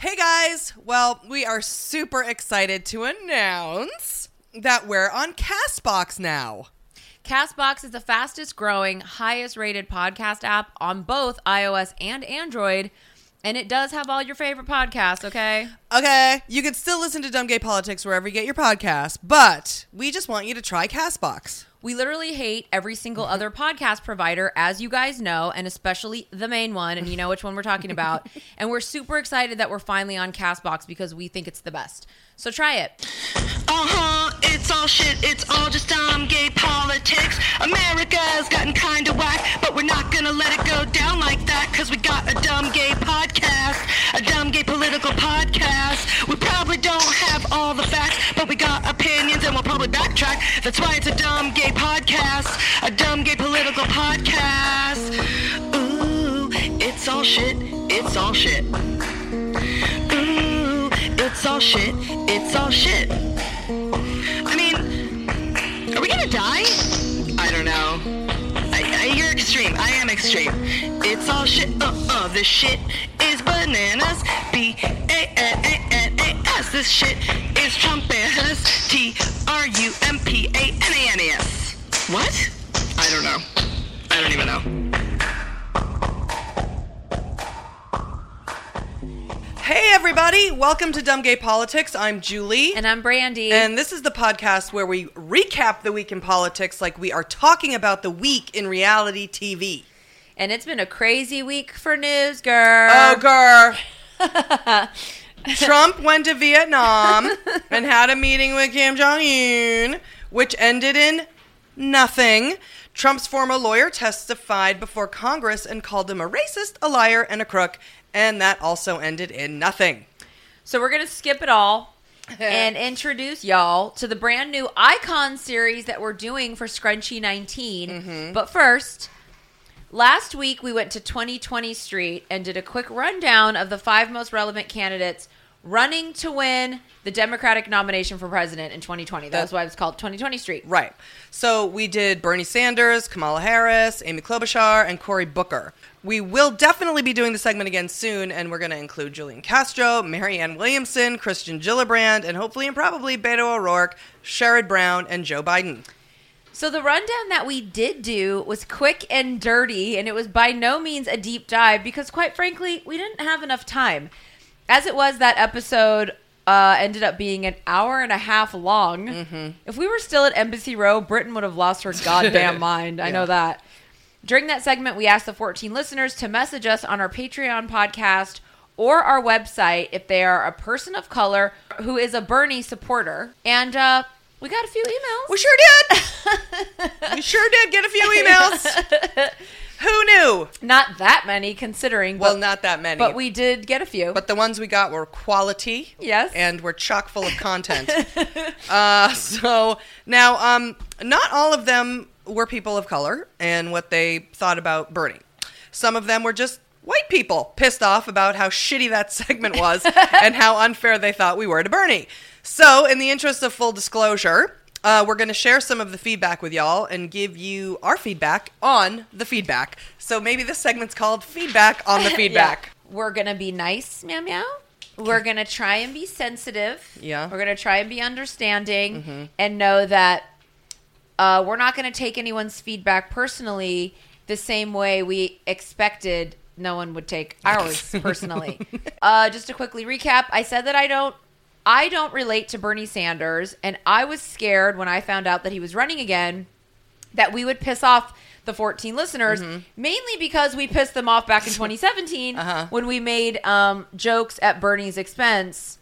Hey guys! Well, we are super excited to announce that we're on Castbox now. Castbox is the fastest growing, highest rated podcast app on both iOS and Android. And it does have all your favorite podcasts, okay? Okay, you can still listen to Dumb Gay Politics wherever you get your podcasts, but we just want you to try Castbox. We literally hate every single other podcast provider, as you guys know, and especially the main one, and you know which one we're talking about. and we're super excited that we're finally on Castbox because we think it's the best. So try it. Uh huh, it's all shit, it's all just dumb gay politics. America's gotten kinda whack, but we're not gonna let it go down like that, cause we got a dumb gay podcast, a dumb gay political podcast. We probably don't have all the facts, but we got opinions and we'll backtrack. That's why it's a dumb gay podcast, a dumb gay political podcast. Ooh, it's all shit, it's all shit. Ooh, it's all shit, it's all shit. I mean, are we gonna die? I. It's all shit. Uh uh. This shit is bananas. B A N A N A S. This shit is Trumpanas. T R U M P A N A N A S. What? I don't know. I don't even know. Hey everybody, welcome to Dumb Gay Politics. I'm Julie. And I'm Brandy. And this is the podcast where we recap the week in politics like we are talking about the week in reality TV. And it's been a crazy week for news, girl. Oh, girl. Trump went to Vietnam and had a meeting with Kim Jong Un, which ended in nothing. Trump's former lawyer testified before Congress and called him a racist, a liar, and a crook, and that also ended in nothing. So we're going to skip it all and introduce y'all to the brand new Icon series that we're doing for Scrunchy 19. Mm-hmm. But first, last week we went to 2020 Street and did a quick rundown of the five most relevant candidates running to win the Democratic nomination for president in 2020. That's why it's called 2020 Street. Right. So we did Bernie Sanders, Kamala Harris, Amy Klobuchar, and Cory Booker. We will definitely be doing the segment again soon, and we're going to include Julian Castro, Marianne Williamson, Kirsten Gillibrand, and hopefully and probably Beto O'Rourke, Sherrod Brown, and Joe Biden. So the rundown that we did do was quick and dirty, and it was by no means a deep dive because, quite frankly, we didn't have enough time. As it was, that episode uh, ended up being an hour and a half long. Mm-hmm. If we were still at Embassy Row, Britain would have lost her goddamn mind. I know that. During that segment, we asked the 14 listeners to message us on our Patreon podcast or our website if they are a person of color who is a Bernie supporter. And uh, we got a few emails. We sure did. we sure did get a few emails. Who knew? Not that many, considering. Well, but, not that many. but we did get a few. But the ones we got were quality. Yes. And were chock full of content. uh, so now, um, not all of them were people of color and what they thought about Bernie. Some of them were just white people pissed off about how shitty that segment was and how unfair they thought we were to Bernie. So, in the interest of full disclosure, uh, we're going to share some of the feedback with y'all and give you our feedback on the feedback. So maybe this segment's called Feedback on the Feedback. Yeah. We're gonna be nice, meow meow. We're gonna try and be sensitive. Yeah. We're gonna try and be understanding and know that uh, we're not gonna take anyone's feedback personally the same way we expected no one would take ours personally. uh, just to quickly recap, I said that I don't I don't relate to Bernie Sanders, and I was scared when I found out that he was running again that we would piss off the 14 listeners, mainly because we pissed them off back in 2017 Uh-huh. when we made um, jokes at Bernie's expense.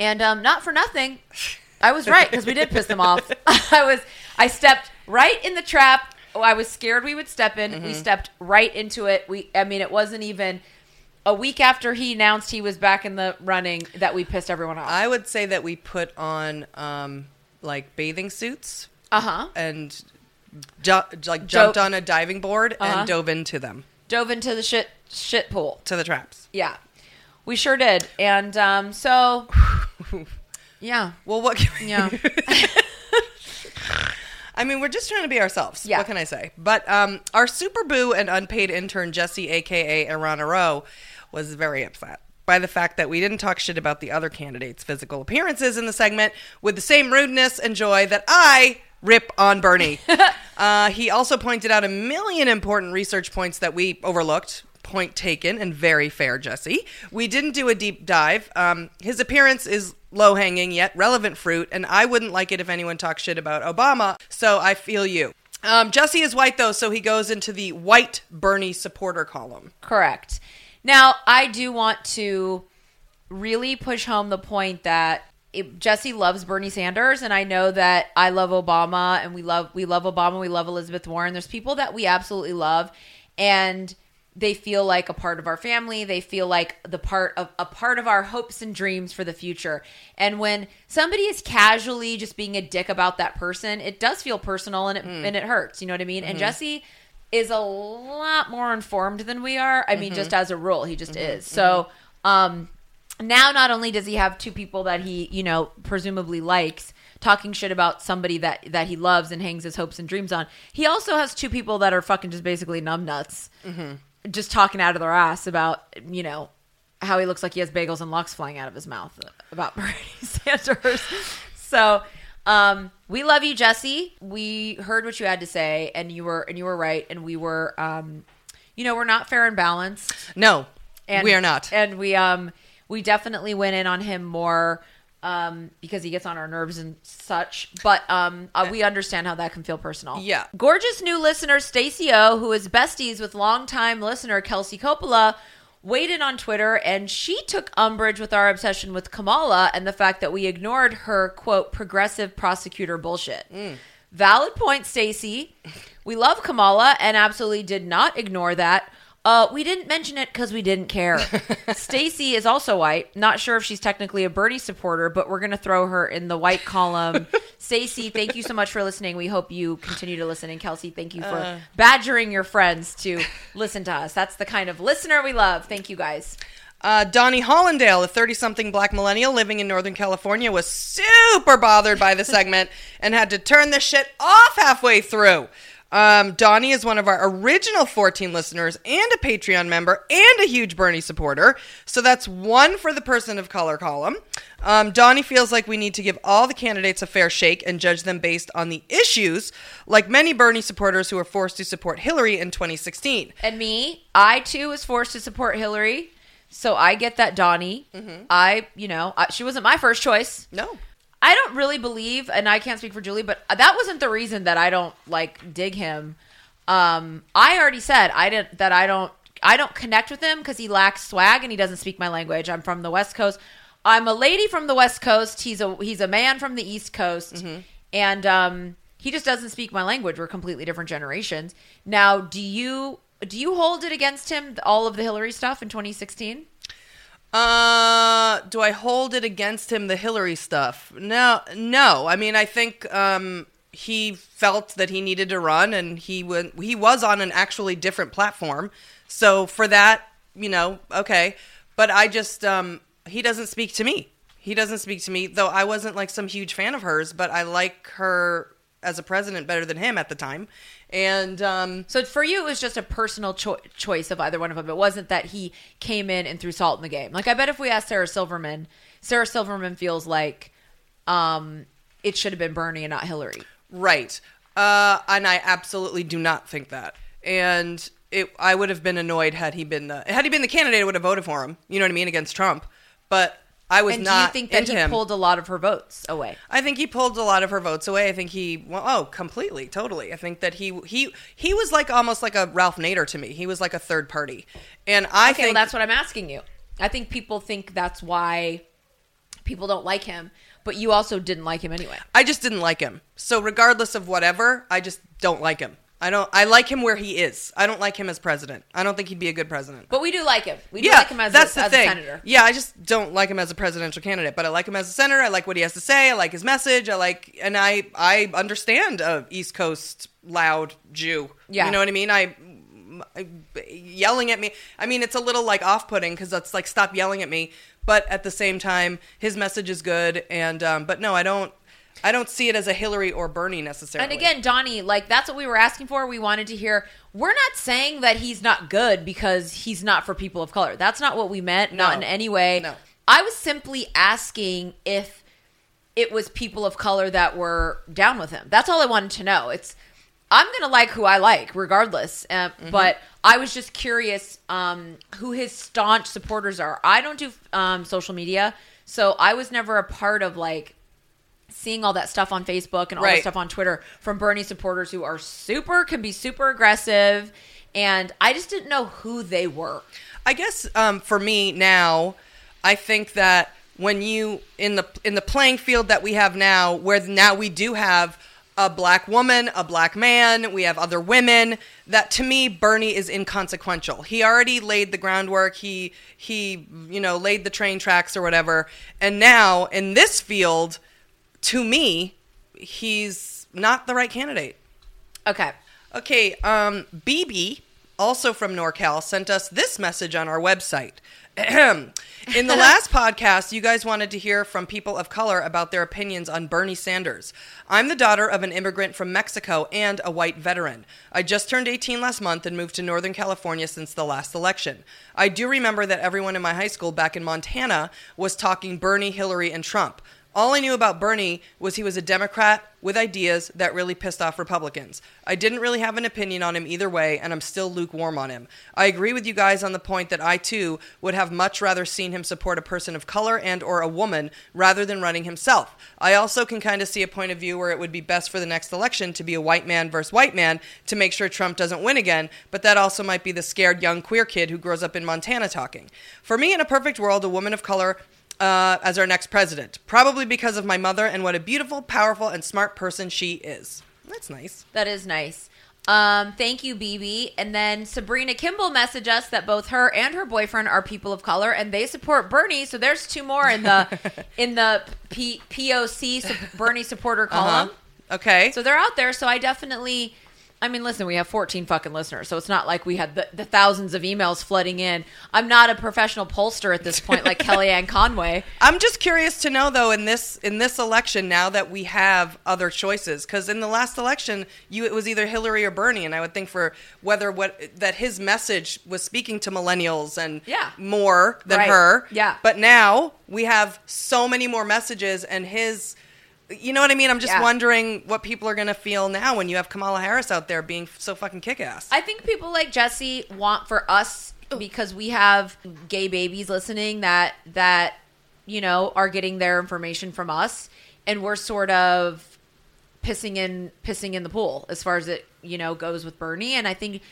And um, not for nothing, I was right because we did piss them off. I was, I stepped right in the trap. I was scared we would step in. We stepped right into it. We, I mean, it wasn't even a week after he announced he was back in the running that we pissed everyone off. I would say that we put on um, like bathing suits Uh huh. and ju- like jumped Dove- on a diving board Uh-huh. and dove into them Dove into the shit shit pool. to the traps. Yeah, we sure did. And um, so, yeah, Well, what? Can Yeah. I mean, we're just trying to be ourselves. Yeah. What can I say? But um, our super boo and unpaid intern Jesse, aka Irana Rowe, was very upset. by the fact that we didn't talk shit about the other candidates' physical appearances in the segment with the same rudeness and joy that I rip on Bernie. uh, he also pointed out a million important research points that we overlooked. Point taken and very fair, Jesse. We didn't do a deep dive. Um, his appearance is low hanging yet relevant fruit, and I wouldn't like it if anyone talks shit about Obama, so I feel you. Um, Jesse is white though, so he goes into the white Bernie supporter column. Correct. Now, I do want to really push home the point that it, Jesse loves Bernie Sanders, and I know that I love Obama, and we love we love Obama, we love Elizabeth Warren. There's people that we absolutely love, and they feel like a part of our family. They feel like the part of a part of our hopes and dreams for the future. And when somebody is casually just being a dick about that person, it does feel personal and it hmm. and it hurts. You know what I mean? And mm-hmm. Jesse is a lot more informed than we are. I mean, just as a rule, he just is. So, um, now not only does he have two people that he, you know, presumably likes talking shit about somebody that that he loves and hangs his hopes and dreams on, he also has two people that are fucking just basically numbnuts, just talking out of their ass about, you know, how he looks like he has bagels and locks flying out of his mouth about Bernie Sanders. So, um, we love you, Jesse. We heard what you had to say, and you were and you were right, and we were, um, you know, we're not fair and balanced No, and we are not. and we um we definitely went in on him more um because he gets on our nerves and such but um uh, we understand how that can feel personal Yeah. gorgeous new listener stacy O who is besties with longtime listener Kelsey Coppola weighed in on Twitter and she took umbrage with our obsession with Kamala and the fact that we ignored her quote progressive prosecutor bullshit. Mm. Valid point Stacey. We love Kamala and absolutely did not ignore that uh, we didn't mention it because we didn't care. Stacy is also white. Not sure if she's technically a Bernie supporter, but we're going to throw her in the white column. Stacy, thank you so much for listening. We hope you continue to listen. And Kelsey, thank you for badgering your friends to listen to us. That's the kind of listener we love. Thank you guys. Uh, Donnie Hollandale, a 30 something black millennial living in Northern California, was super bothered by the segment and had to turn the shit off halfway through. Um, Donnie is one of our original 14 listeners and a Patreon member and a huge Bernie supporter. So that's one for the person of color column. Um, Donnie feels like we need to give all the candidates a fair shake and judge them based on the issues, like many Bernie supporters who were forced to support Hillary in 2016. And me, I too was forced to support Hillary. So I get that Donnie. I, you know, I, she wasn't my first choice. No. I don't really believe, and I can't speak for Julie, but that wasn't the reason that I don't like dig him. Um, I already said I didn't that I don't I don't connect with him because he lacks swag and he doesn't speak my language. I'm from the West Coast. I'm a lady from the West Coast. He's a he's a man from the East Coast, and um, he just doesn't speak my language. We're completely different generations. Now, do you do you hold it against him all of the Hillary stuff in 2016? Uh, do I hold it against him the Hillary stuff? No, no. I mean, I think um he felt that he needed to run, and he went. He was on an actually different platform, so for that, you know, okay. But I just um he doesn't speak to me. He doesn't speak to me, though. I wasn't like some huge fan of hers, but I like her as a president better than him at the time, and um So for you, it was just a personal cho- choice of either one of them. It wasn't that he came in and threw salt in the game. Like I bet if we asked Sarah Silverman, Sarah Silverman feels like um, it should have been Bernie and not Hillary. Right. Uh, and I absolutely do not think that. And it, I would have been annoyed had he been the had he been the candidate. I would have voted for him. You know what I mean against Trump. But I was And do you not think that he him. pulled a lot of her votes away? I think he pulled a lot of her votes away. I think he well, oh completely totally. I think that he he he was like almost like a Ralph Nader to me. He was like a third party. And I Okay, think well, that's what I'm asking you. I think people think that's why people don't like him, but you also didn't like him anyway. I just didn't like him. So regardless of whatever, I just don't like him. I don't. I like him where he is. I don't like him as president. I don't think he'd be a good president. But we do like him. We do yeah, like him as, that's a, the as thing. a senator. Yeah, I just don't like him as a presidential candidate, but I like him as a senator. I like what he has to say. I like his message. I like, and I I understand a East Coast loud Jew. Yeah. you know what I mean. I, yelling at me. I mean, it's a little like off putting because that's like stop yelling at me. But at the same time, his message is good, and um, but no, I don't. I don't see it as a Hillary or Bernie necessarily. And again, Donnie, like that's what we were asking for. We wanted to hear. We're not saying that he's not good because he's not for people of color. That's not what we meant. Not in any way. No. I was simply asking if it was people of color that were down with him. That's all I wanted to know. It's I'm gonna like who I like, regardless. Uh, Mm-hmm. But I was just curious um, who his staunch supporters are. I don't do um, social media, so I was never a part of like seeing all that stuff on Facebook and all that stuff on Twitter from Bernie supporters who are super can be super aggressive, and I just didn't know who they were. I guess um, for me now, I think that when you in the in the playing field that we have now, where now we do have a black woman, a black man, we have other women. That to me, Bernie is inconsequential. He already laid the groundwork. He he you know laid the train tracks or whatever. And now in this field, to me, he's not the right candidate. Okay. Okay, um, BB, also from NorCal, sent us this message on our website. In the last podcast, you guys wanted to hear from people of color about their opinions on Bernie Sanders. I'm the daughter of an immigrant from Mexico and a white veteran. I just turned 18 last month and moved to Northern California since the last election. I do remember that everyone in my high school back in Montana was talking Bernie, Hillary, and Trump. All I knew about Bernie was he was a Democrat with ideas that really pissed off Republicans. I didn't really have an opinion on him either way, and I'm still lukewarm on him. I agree with you guys on the point that I too would have much rather seen him support a person of color and or a woman rather than running himself. I also can kind of see a point of view where it would be best for the next election to be a white man versus white man to make sure Trump doesn't win again, but that also might be the scared young queer kid who grows up in Montana talking. For me in a perfect world, a woman of color uh, as our next president, probably because of my mother and what a beautiful, powerful, and smart person she is. That's nice. That is nice. Um, thank you, BB. And then Sabrina Kimball messaged us that both her and her boyfriend are people of color, and they support Bernie. So there's two more in the in the P- POC Bernie supporter column. Uh-huh. Okay. So they're out there. So I definitely. I mean, listen, we have 14 fucking listeners, so it's not like we had the, the thousands of emails flooding in. I'm not a professional pollster at this point, like Kellyanne Conway. I'm just curious to know though in this in this election now that we have other choices because in the last election you it was either Hillary or Bernie and I would think for whether what that his message was speaking to millennials and Yeah. more than Right. her Yeah. but now we have so many more messages and his you know what I mean I'm just Yeah. wondering what people are going to feel now when you have Kamala Harris out there being so fucking kick-ass I think people like Jesse want for us because we have gay babies listening that that you know are getting their information from us, and we're sort of pissing in pissing in the pool as far as it you know goes with Bernie. And I think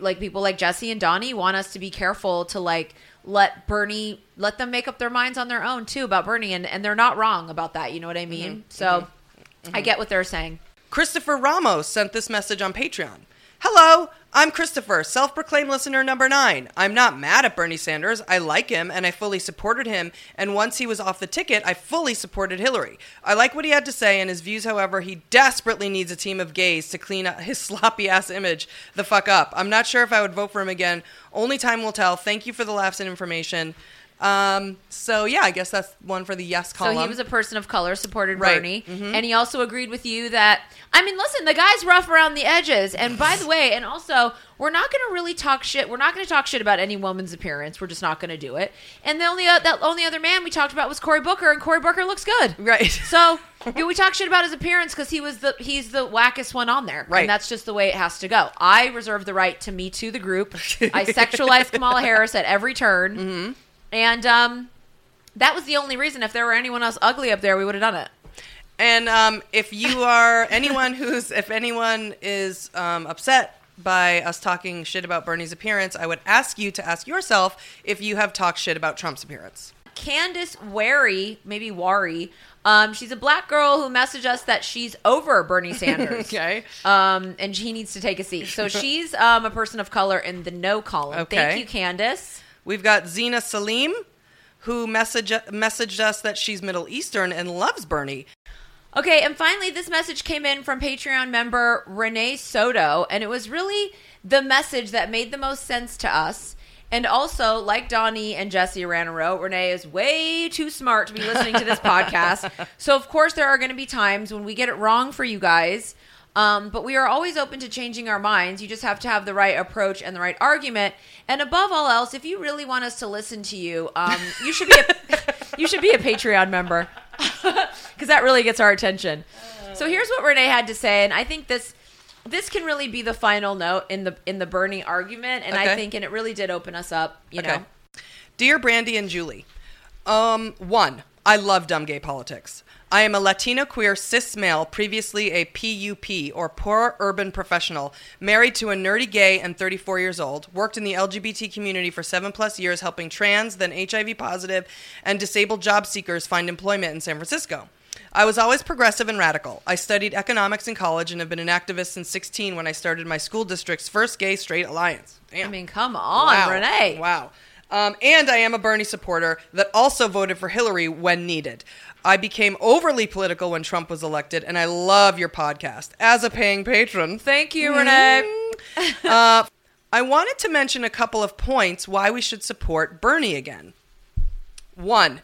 like people like Jesse and Donnie want us to be careful to like let Bernie let them make up their minds on their own too about Bernie, and and they're not wrong about that. You know what I mean? Mm-hmm. So mm-hmm. I get what they're saying. Christopher Ramos sent this message on Patreon. Hello, I'm Christopher, self proclaimed listener number nine. I'm not mad at Bernie Sanders. I like him and I fully supported him. And once he was off the ticket, I fully supported Hillary. I like what he had to say and his views, however, he desperately needs a team of gays to clean his sloppy ass image the fuck up. I'm not sure if I would vote for him again. Only time will tell. Thank you for the laughs and information. Um, so yeah, I guess that's one for the yes column. So he was a person of color, supported Right. Bernie, and he also agreed with you that I mean, listen, the guy's rough around the edges. And by the way, and also, we're not going to really talk shit. We're not going to talk shit about any woman's appearance. We're just not going to do it. And the only uh, that only other man we talked about was Cory Booker, and Cory Booker looks good. Right. So we talk shit about his appearance because he was the he's the wackest one on there, Right. And that's just the way it has to go. I reserve the right to me to the group. I sexualize Kamala Harris at every turn, Mm-hmm. And um, that was the only reason. If there were anyone else ugly up there, we would have done it. And um, if you are anyone who's, if anyone is um, upset by us talking shit about Bernie's appearance, I would ask you to ask yourself if you have talked shit about Trump's appearance. Candace Wary, maybe Wary, um, she's a black girl who messaged us that she's over Bernie Sanders. Okay. Um, and he needs to take a seat. So she's um, a person of color in the no column. Okay. Thank you, Candace. We've got Zena Salim, who message, messaged us that she's Middle Eastern and loves Bernie. Okay, and finally, this message came in from Patreon member Renee Soto, and it was really the message that made the most sense to us. And also, like Donnie and Jesse Ranero, Renee is way too smart to be listening to this podcast. So, of course, there are going to be times when we get it wrong for you guys. Um, but we are always open to changing our minds. You just have to have the right approach and the right argument. And above all else, if you really want us to listen to you, um, you should be a, you should be a Patreon member because that really gets our attention. So here's what Renee had to say, and I think this this can really be the final note in the in the Bernie argument, and I think and it really did open us up. You Okay. know, Dear Brandy and Julie, um, one, I love dumb gay politics. I am a Latino queer cis male, previously a PUP or poor urban professional, married to a nerdy gay and 34 years old, worked in the LGBT community for seven plus years helping trans, then HIV positive, and disabled job seekers find employment in San Francisco. I was always progressive and radical. I studied economics in college and have been an activist since 16 when I started my school district's first gay straight alliance. Damn. I mean, come on, Wow. Renee. Wow. Um, and I am a Bernie supporter that also voted for Hillary when needed. I became overly political when Trump was elected, and I love your podcast as a paying patron. Thank you, Renee. uh, I wanted to mention a couple of points why we should support Bernie again. One,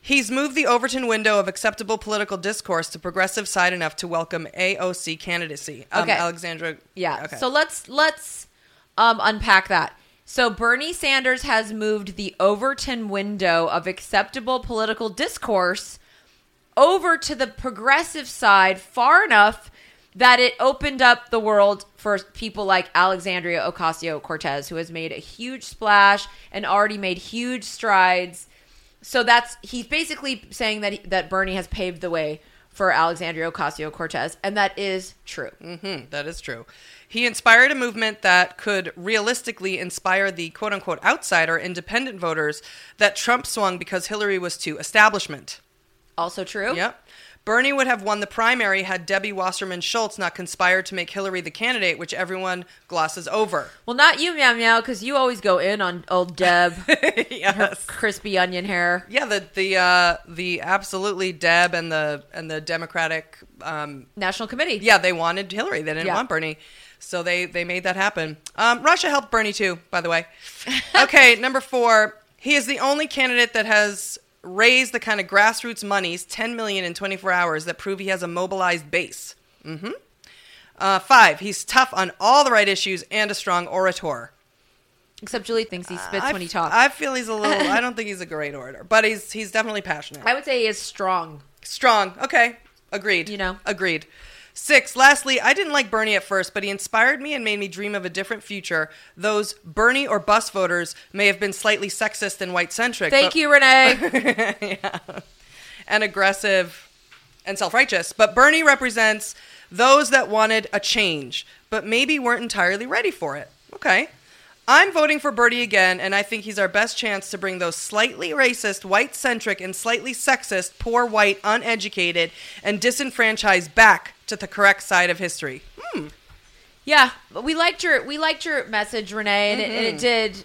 he's moved the Overton window of acceptable political discourse to progressive side enough to welcome AOC candidacy. Um, Okay. Alexandra. Yeah. Okay. So let's let's um, unpack that. So Bernie Sanders has moved the Overton window of acceptable political discourse over to the progressive side far enough that it opened up the world for people like Alexandria Ocasio Cortez, who has made a huge splash and already made huge strides. So that's he's basically saying that he, that Bernie has paved the way for Alexandria Ocasio Cortez, and that is true. Mhm, that is true. He inspired a movement that could realistically inspire the quote unquote outsider independent voters that Trump swung because Hillary was too establishment. Also true. Yep. Bernie would have won the primary had Debbie Wasserman Schultz not conspired to make Hillary the candidate, which everyone glosses over. Well, not you, meow meow, because you always go in on old Deb, her crispy onion hair. Yeah, the the uh, the absolutely Deb and the and the Democratic um, National Committee. yeah they wanted Hillary they didn't Yeah. want Bernie so they they made that happen. Um, Russia helped Bernie too, by the way. Okay, number four, he is the only candidate that has raised the kind of grassroots monies, ten million in twenty four hours, that prove he has a mobilized base. hmm Uh, five, he's tough on all the right issues and a strong orator. Except Julie thinks he spits I when he talks. I feel he's a little. I don't think he's a great orator, but he's he's definitely passionate. I would say he is strong. Strong. Okay. Agreed. You know? Agreed. Six. Lastly, I didn't like Bernie at first, but he inspired me and made me dream of a different future. Those Bernie or bust voters may have been slightly sexist and white centric. Thank you, Renee. yeah. And aggressive and self righteous. But Bernie represents those that wanted a change, but maybe weren't entirely ready for it. Okay. I'm voting for Bernie again, and I think he's our best chance to bring those slightly racist, white centric, and slightly sexist, poor white, uneducated, and disenfranchised back to the correct side of history. Hmm. yeah, we liked your we liked your message, Renee, and, it, and it did.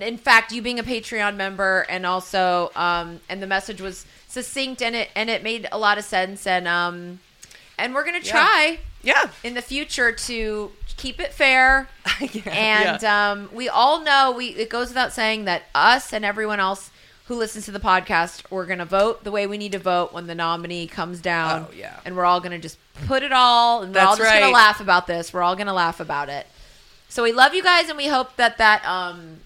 In fact, you being a Patreon member, and also, um, and the message was succinct, and it and it made a lot of sense, and um, and we're gonna Yeah. try Yeah. in the future to keep it fair. Yeah, and yeah. um, we all know we it goes without saying that us and everyone else who listens to the podcast we're going to vote the way we need to vote when the nominee comes down Oh, yeah. and we're all going to just put it all and we're all just going to laugh about this we're all going to laugh about it so we love you guys and we hope that that um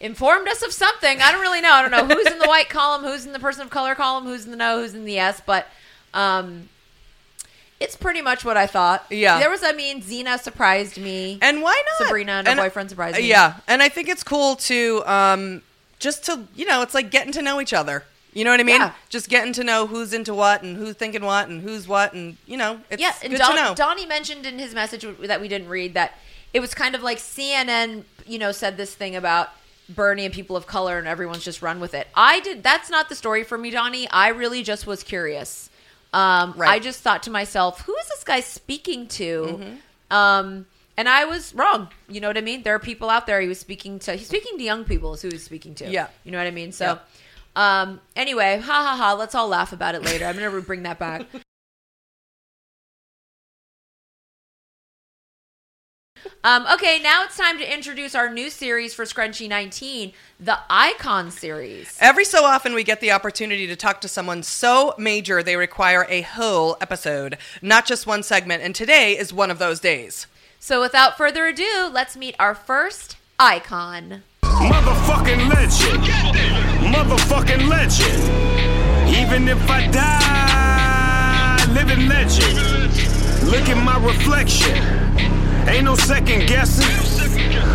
informed us of something i don't really know i don't know who's in the white column who's in the person of color column who's in the no who's in the yes but um it's pretty much what I thought. Yeah. There was, I mean, Xena surprised me. And why not? Sabrina and her boyfriend surprised me. Yeah, and I think it's cool to um, just to you know, it's like getting to know each other. You know what I mean? Yeah. Just getting to know who's into what and who's thinking what and who's what and you know, it's yeah, and good Don- to know. Donnie mentioned in his message that we didn't read that it was kind of like CNN, you know, said this thing about Bernie and people of color, and everyone's just run with it. I did. That's not the story for me, Donnie. I really just was curious. Um, Right. I just thought to myself, who is this guy speaking to? Mm-hmm. Um, and I was wrong. You know what I mean? There are people out there he was speaking to. He's speaking to young people. Is who he's speaking to. Yeah. You know what I mean? So. Um, anyway, ha ha ha. Let's all laugh about it later. I'm gonna bring that back. Um, okay, now it's time to introduce our new series for Scrunchy 19, the Icon series. Every so often, we get the opportunity to talk to someone so major they require a whole episode, not just one segment, and today is one of those days. So without further ado, let's meet our first icon. Motherfucking legend. Motherfucking legend. Even if I die, living legend. Look at my reflection. Ain't no second guessing.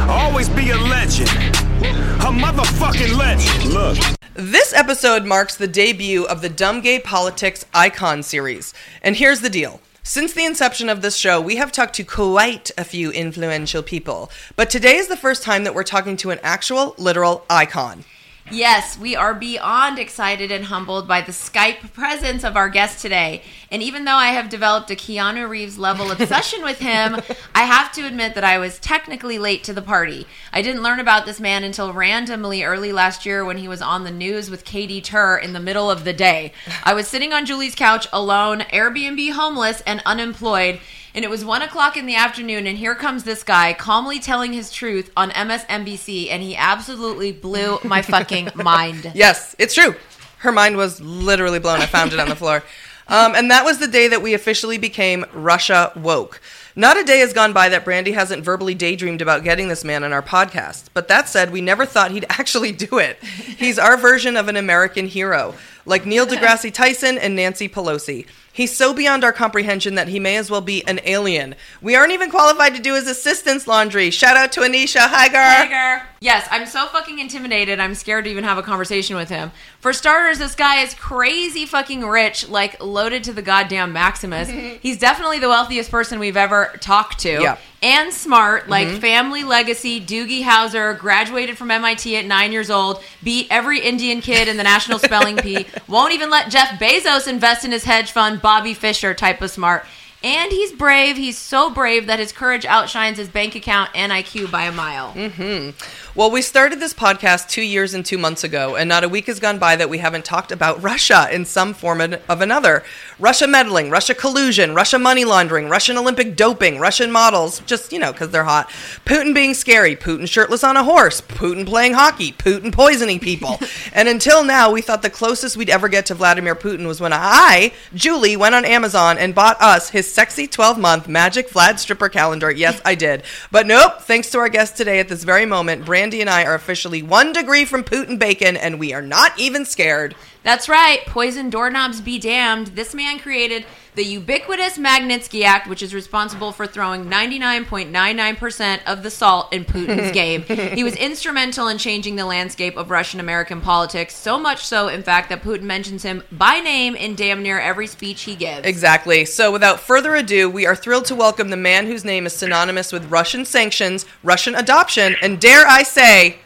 Always be a legend. A motherfucking legend. Look. This episode marks the debut of the Dumb Gay Politics Icon series. And here's the deal. Since the inception of this show, we have talked to quite a few influential people. But today is the first time that we're talking to an actual, literal icon. Yes, we are beyond excited and humbled by the Skype presence of our guest today. And even though I have developed a Keanu Reeves level obsession with him, I have to admit that I was technically late to the party. I didn't learn about this man until randomly early last year when he was on the news with Katy Tur in the middle of the day. I was sitting on Julie's couch alone, Airbnb homeless, and unemployed. And it was one o'clock in the afternoon, and here comes this guy calmly telling his truth on MSNBC, and he absolutely blew my fucking mind. Yes, it's true. Her mind was literally blown. I found it on the floor. Um, and that was the day that we officially became Russia woke. Not a day has gone by that Brandy hasn't verbally daydreamed about getting this man on our podcast. But that said, we never thought he'd actually do it. He's our version of an American hero, like Neil deGrasse Tyson and Nancy Pelosi. He's so beyond our comprehension that he may as well be an alien. We aren't even qualified to do his assistance laundry. Shout out to Anisha. Hi, girl. Tiger. Yes, I'm so fucking intimidated. I'm scared to even have a conversation with him. For starters, this guy is crazy fucking rich, like loaded to the goddamn Maximus. Mm-hmm. He's definitely the wealthiest person we've ever talked to. Yeah. And smart, like mm-hmm. family legacy, Doogie Howser, graduated from MIT at nine years old, beat every Indian kid in the National Spelling Bee, won't even let Jeff Bezos invest in his hedge fund, Bobby Fischer type of smart. And he's brave. He's so brave that his courage outshines his bank account and IQ by a mile. Mm-hmm. Well, we started this podcast two years and two months ago, and not a week has gone by that we haven't talked about Russia in some form of another. Russia meddling, Russia collusion, Russia money laundering, Russian Olympic doping, Russian models, just, you know, because they're hot. Putin being scary, Putin shirtless on a horse, Putin playing hockey, Putin poisoning people. and until now, we thought the closest we'd ever get to Vladimir Putin was when I, Julie, went on Amazon and bought us his sexy 12 month Magic Vlad stripper calendar. Yes, I did. But nope, thanks to our guest today at this very moment, Brandy and I are officially one degree from Putin bacon, and we are not even scared. That's right. Poison doorknobs be damned. This man created the ubiquitous Magnitsky Act, which is responsible for throwing 99.99% of the salt in Putin's game. He was instrumental in changing the landscape of Russian American politics, so much so, in fact, that Putin mentions him by name in damn near every speech he gives. Exactly. So, without further ado, we are thrilled to welcome the man whose name is synonymous with Russian sanctions, Russian adoption, and dare I say,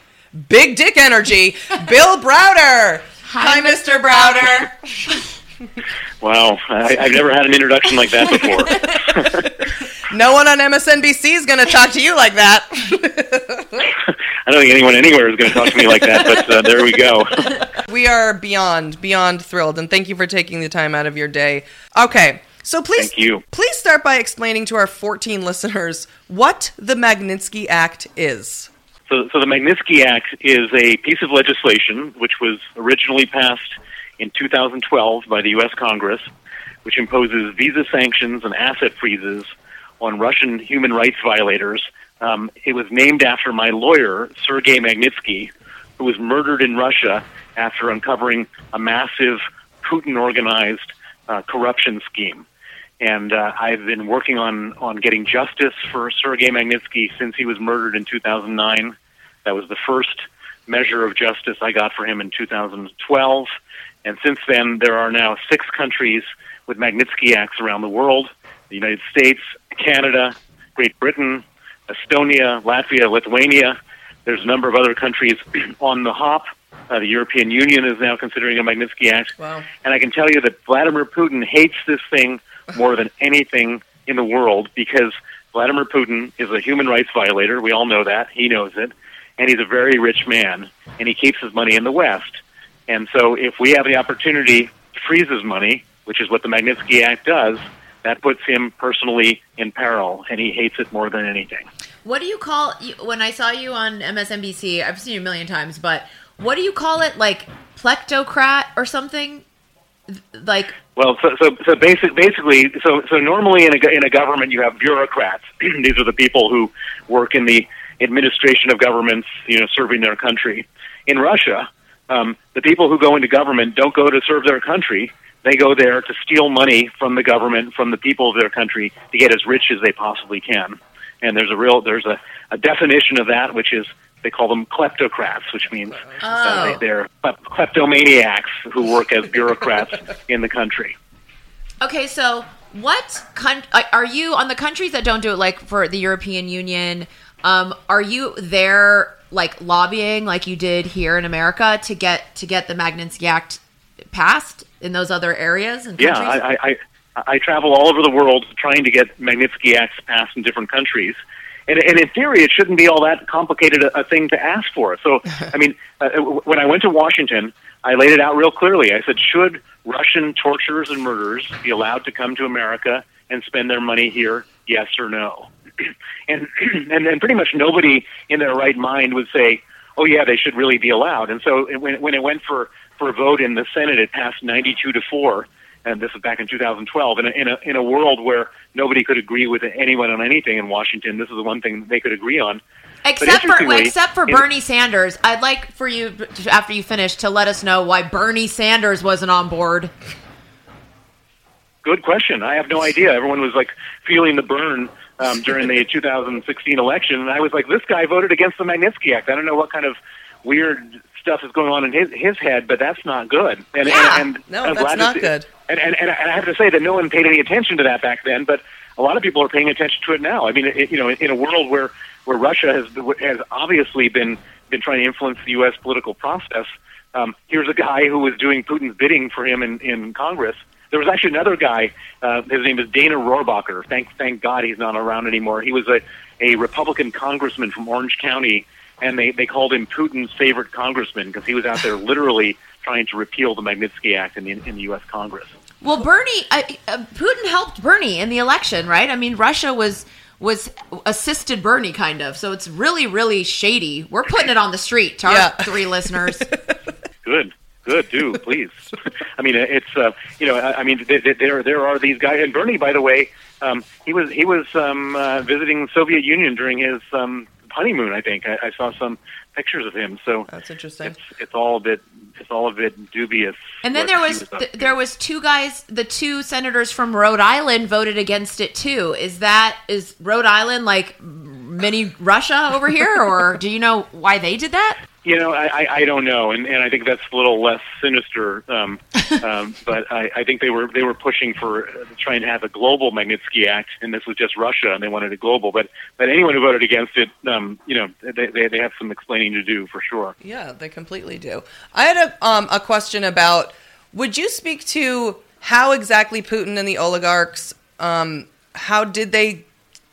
big dick energy, Bill Browder. Hi, Mr. Browder. Wow, I, I've never had an introduction like that before. No one on MSNBC is going to talk to you like that. I don't think anyone anywhere is going to talk to me like that, but uh, there we go. we are beyond, beyond thrilled, and thank you for taking the time out of your day. Okay. So please, Thank you. please start by explaining to our 14 listeners what the Magnitsky Act is. So, so the Magnitsky Act is a piece of legislation which was originally passed in 2012 by the U.S. Congress, which imposes visa sanctions and asset freezes on Russian human rights violators. Um, it was named after my lawyer, Sergei Magnitsky, who was murdered in Russia after uncovering a massive Putin organized uh, corruption scheme. And uh, I've been working on, on getting justice for Sergei Magnitsky since he was murdered in 2009. That was the first measure of justice I got for him in 2012. And since then, there are now six countries with Magnitsky Acts around the world the United States, Canada, Great Britain, Estonia, Latvia, Lithuania. There's a number of other countries on the hop. Uh, the European Union is now considering a Magnitsky Act. Wow. And I can tell you that Vladimir Putin hates this thing more than anything in the world because Vladimir Putin is a human rights violator. We all know that. He knows it. And he's a very rich man, and he keeps his money in the West. And so if we have the opportunity to freeze his money, which is what the Magnitsky Act does, that puts him personally in peril, and he hates it more than anything. What do you call when I saw you on MSNBC? I've seen you a million times, but what do you call it? Like plectocrat or something? Like Well, so so, so basic, basically, so so normally in a in a government you have bureaucrats. These are the people who work in the administration of governments, you know, serving their country. In Russia, um, the people who go into government don't go to serve their country. They go there to steal money from the government, from the people of their country, to get as rich as they possibly can. And there's a real there's a, a definition of that, which is they call them kleptocrats, which means uh, they, they're kleptomaniacs who work as bureaucrats in the country. Okay, so what con- are you on the countries that don't do it? Like for the European Union, um, are you there like lobbying like you did here in America to get to get the Magnitsky Act passed in those other areas and Yeah, countries? I, I, I, I travel all over the world trying to get Magnitsky Acts passed in different countries. And, and in theory, it shouldn't be all that complicated a, a thing to ask for. So, I mean, uh, when I went to Washington, I laid it out real clearly. I said, should Russian torturers and murderers be allowed to come to America and spend their money here? Yes or no? and and then pretty much nobody in their right mind would say, "Oh yeah, they should really be allowed." And so it- when when it went for for a vote in the Senate, it passed 92 to four, and this was back in 2012. In a, in a in a world where nobody could agree with anyone on anything in Washington, this is the one thing they could agree on. Except for except for Bernie Sanders, I'd like for you after you finish to let us know why Bernie Sanders wasn't on board. Good question. I have no idea. Everyone was like feeling the burn um, during the 2016 election, and I was like, "This guy voted against the Magnitsky Act." I don't know what kind of weird stuff is going on in his his head, but that's not good. And, Yeah. and, and No, I'm that's not see- good. And, and and and I have to say that no one paid any attention to that back then, but a lot of people are paying attention to it now. I mean, it, you know, in a world where where Russia has has obviously been been trying to influence the U.S. political process. Um, here's a guy who was doing Putin's bidding for him in, in Congress. There was actually another guy. Uh, his name is Dana Rohrabacher. Thank thank God he's not around anymore. He was a a Republican congressman from Orange County, and they they called him Putin's favorite congressman because he was out there literally trying to repeal the Magnitsky Act in the in the U.S. Congress. Well, Bernie, I, uh, Putin helped Bernie in the election, right? I mean, Russia was was assisted Bernie kind of, so it's really really shady. We're putting it on the street to our Yeah. three listeners. Good, good, do please. I mean, it's uh, you know, I, I mean, th- th- there there are these guys, and Bernie, by the way, um, he was he was um, uh, visiting the Soviet Union during his um, honeymoon. I think I, I saw some pictures of him. So That's interesting. it's it's all a bit it's all a bit dubious. And then there he was th- there was two guys, the two senators from Rhode Island voted against it too. Is that is Rhode Island like mini Russia over here, or do you know why they did that? You know, I, I, I don't know, and, and I think that's a little less sinister. Um, um, but I, I think they were they were pushing for uh, trying to have a global Magnitsky Act, and this was just Russia, and they wanted it global. But but anyone who voted against it, um, you know, they, they they have some explaining to do for sure. Yeah, they completely do. I had a um, a question about would you speak to how exactly Putin and the oligarchs um, how did they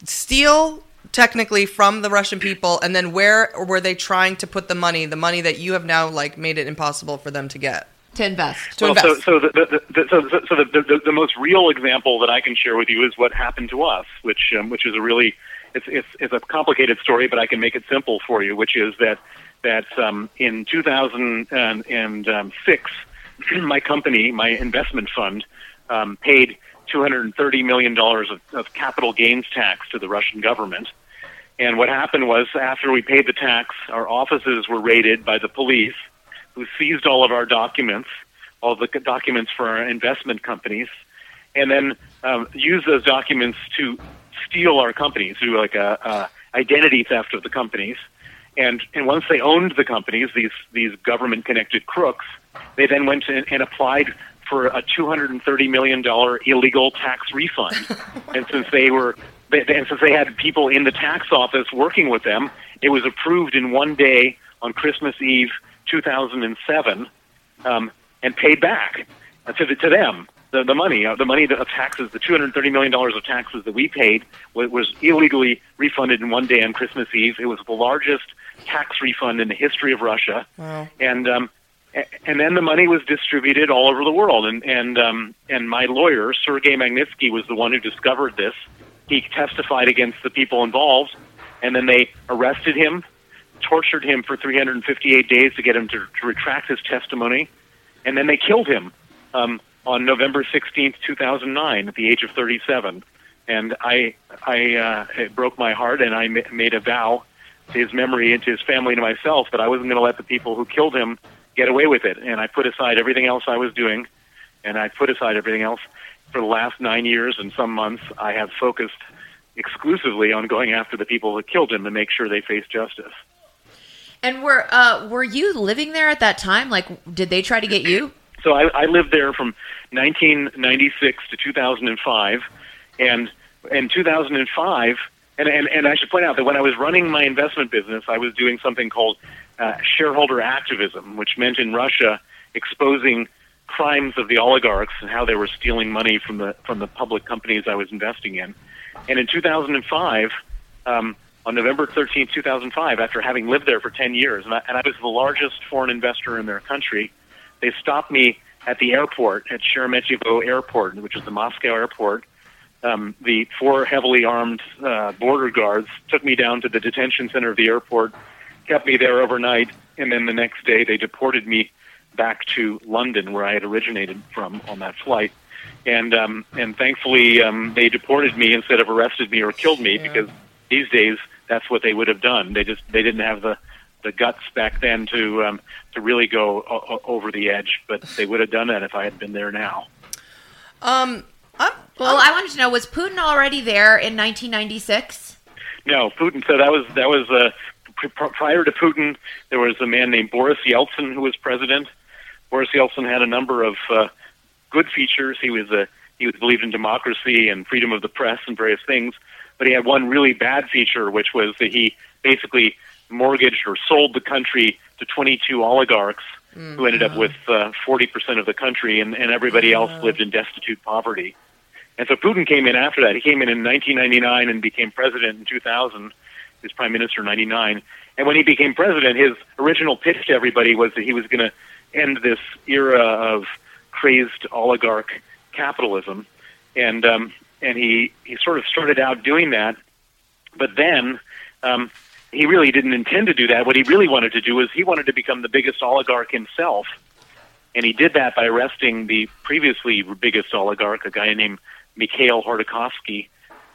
steal technically from the Russian people and then where were they trying to put the money, the money that you have now like made it impossible for them to get? To invest. To well, invest. so so the, the, the, so, so, so the, the the most real example that I can share with you is what happened to us, which um, which is a really it's it's it's a complicated story, but I can make it simple for you, which is that that um, in 2006, my company, my investment fund, um, paid 230 million dollars of, of capital gains tax to the Russian government. And what happened was, after we paid the tax, our offices were raided by the police, who seized all of our documents, all the documents for our investment companies, and then um, used those documents to steal our companies, do like a, a identity theft of the companies. And and once they owned the companies, these these government connected crooks, they then went and, and applied for a two hundred and thirty million dollar illegal tax refund. and since they were they, and since they had people in the tax office working with them, it was approved in one day on Christmas Eve, 2007, um, and paid back to the, to them. The, the money, uh, the money of taxes, the two hundred thirty million dollars of taxes that we paid was, was illegally refunded in one day on Christmas Eve. It was the largest tax refund in the history of Russia, Wow. and um, and then the money was distributed all over the world. And and um, and my lawyer Sergei Magnitsky was the one who discovered this. He testified against the people involved, and then they arrested him, tortured him for 358 days to get him to, to retract his testimony, and then they killed him um, on November 16th, 2009, at the age of 37. And I, I, uh, it broke my heart, and I ma- made a vow to his memory and to his family and to myself that I wasn't going to let the people who killed him get away with it. And I put aside everything else I was doing, and I put aside everything else. For the last nine years and some months, I have focused exclusively on going after the people that killed him to make sure they face justice. And were uh, were you living there at that time? Like, did they try to get you? So I, I lived there from 1996 to 2005, and in 2005, and, and and I should point out that when I was running my investment business, I was doing something called uh, shareholder activism, which meant in Russia exposing crimes of the oligarchs and how they were stealing money from the from the public companies I was investing in. And in 2005, um, on November 13, 2005, after having lived there for 10 years, and I, and I was the largest foreign investor in their country, they stopped me at the airport, at Sheremetyevo Airport, which is the Moscow airport. Um, the four heavily armed uh, border guards took me down to the detention center of the airport, kept me there overnight, and then the next day they deported me back to London, where I had originated from on that flight. And um, and thankfully, um, they deported me instead of arrested me or killed me because these days that's what they would have done. They just they didn't have the the guts back then to um, to really go o- o- over the edge, but they would have done that if I had been there now. Um, I'm, Well, I wanted to know was Putin already there in 1996? No, Putin. So that was that was uh, pr- pr- prior to Putin. There was a man named Boris Yeltsin who was president. Boris Yeltsin had a number of uh, good features. He was a he was believed in democracy and freedom of the press and various things. But he had one really bad feature, which was that he basically mortgaged or sold the country to 22 oligarchs who ended up with uh, 40% of the country, and, and everybody else lived in destitute poverty. And so Putin came in after that. He came in in 1999 and became president in 2000. He was prime minister in 99. And when he became president, his original pitch to everybody was that he was going to end this era of crazed oligarch capitalism. And um, and he he sort of started out doing that, but then um, he really didn't intend to do that. What he really wanted to do was he wanted to become the biggest oligarch himself, and he did that by arresting the previously biggest oligarch, a guy named Mikhail Khodorkovsky.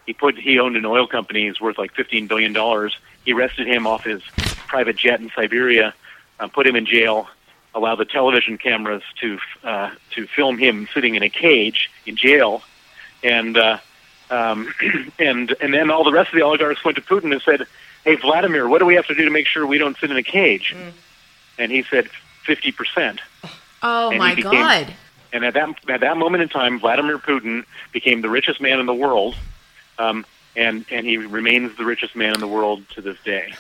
He put he owned an oil company. He's worth like fifteen billion dollars. He arrested him off his private jet in Siberia, uh, put him in jail, allowed the television cameras to uh, to film him sitting in a cage in jail, and uh, um, and and then all the rest of the oligarchs went to Putin and said, "Hey, Vladimir, what do we have to do to make sure we don't sit in a cage?" And he said, 50 percent." Oh And my became- God! And at that at that moment in time, Vladimir Putin became the richest man in the world, um, and and he remains the richest man in the world to this day.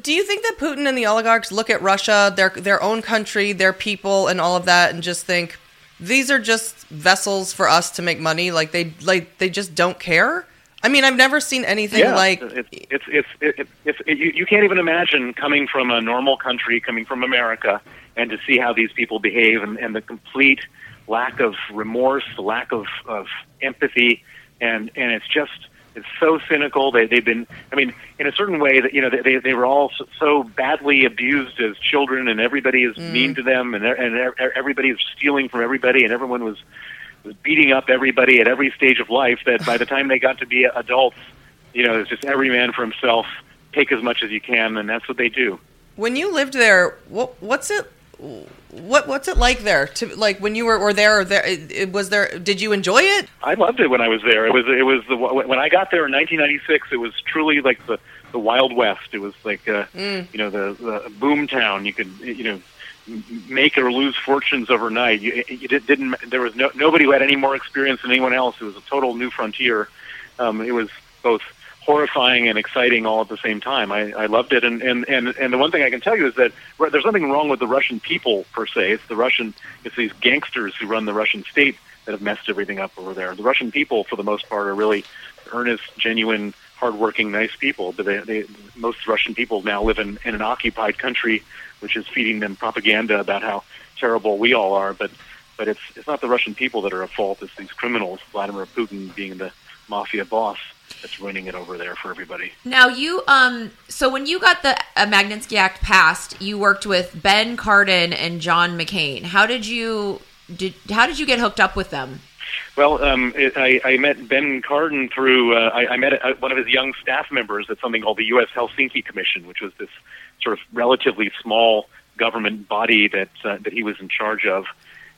Do you think that Putin and the oligarchs look at Russia, their their own country, their people, and all of that, and just think these are just vessels for us to make money? Like they like they just don't care. I mean, I've never seen anything yeah, like. it's it's it's, it, it's it, you, you can't even imagine coming from a normal country, coming from America, and to see how these people behave, and, and the complete lack of remorse, the lack of, of empathy, and and it's just it's so cynical. They they've been, I mean, in a certain way that you know they they were all so, so badly abused as children, and everybody is mm. mean to them, and and everybody is stealing from everybody, and everyone was was beating up everybody at every stage of life. That by the time they got to be adults, you know, it's just every man for himself. Take as much as you can, and that's what they do. When you lived there, what what's it? What what's it like there? To like when you were, were there, or there it, it was there. Did you enjoy it? I loved it when I was there. It was it was the when I got there in 1996. It was truly like the the Wild West. It was like uh, you know the the boom town. You could you know make or lose fortunes overnight. You, you did- didn't. There was no nobody who had any more experience than anyone else. It was a total new frontier. Um, it was both horrifying and exciting all at the same time. I, I loved it, and, and and and the one thing I can tell you is that there's nothing wrong with the Russian people per se. It's the Russian, it's these gangsters who run the Russian state that have messed everything up over there. The Russian people, for the most part, are really earnest, genuine, hardworking, nice people. But they, they most Russian people now live in, in an occupied country, which is feeding them propaganda about how terrible we all are. But but it's it's not the Russian people that are at fault. It's these criminals, Vladimir Putin being the mafia boss. That's ruining it over there for everybody. Now you um so when you got the uh, Magnitsky Act passed, you worked with Ben Cardin and John McCain. How did you did how did you get hooked up with them? Well, um, it, I, I met Ben Cardin through. Uh, I, I met uh one of his young staff members at something called the U.S. Helsinki Commission, which was this sort of relatively small government body that uh, that he was in charge of.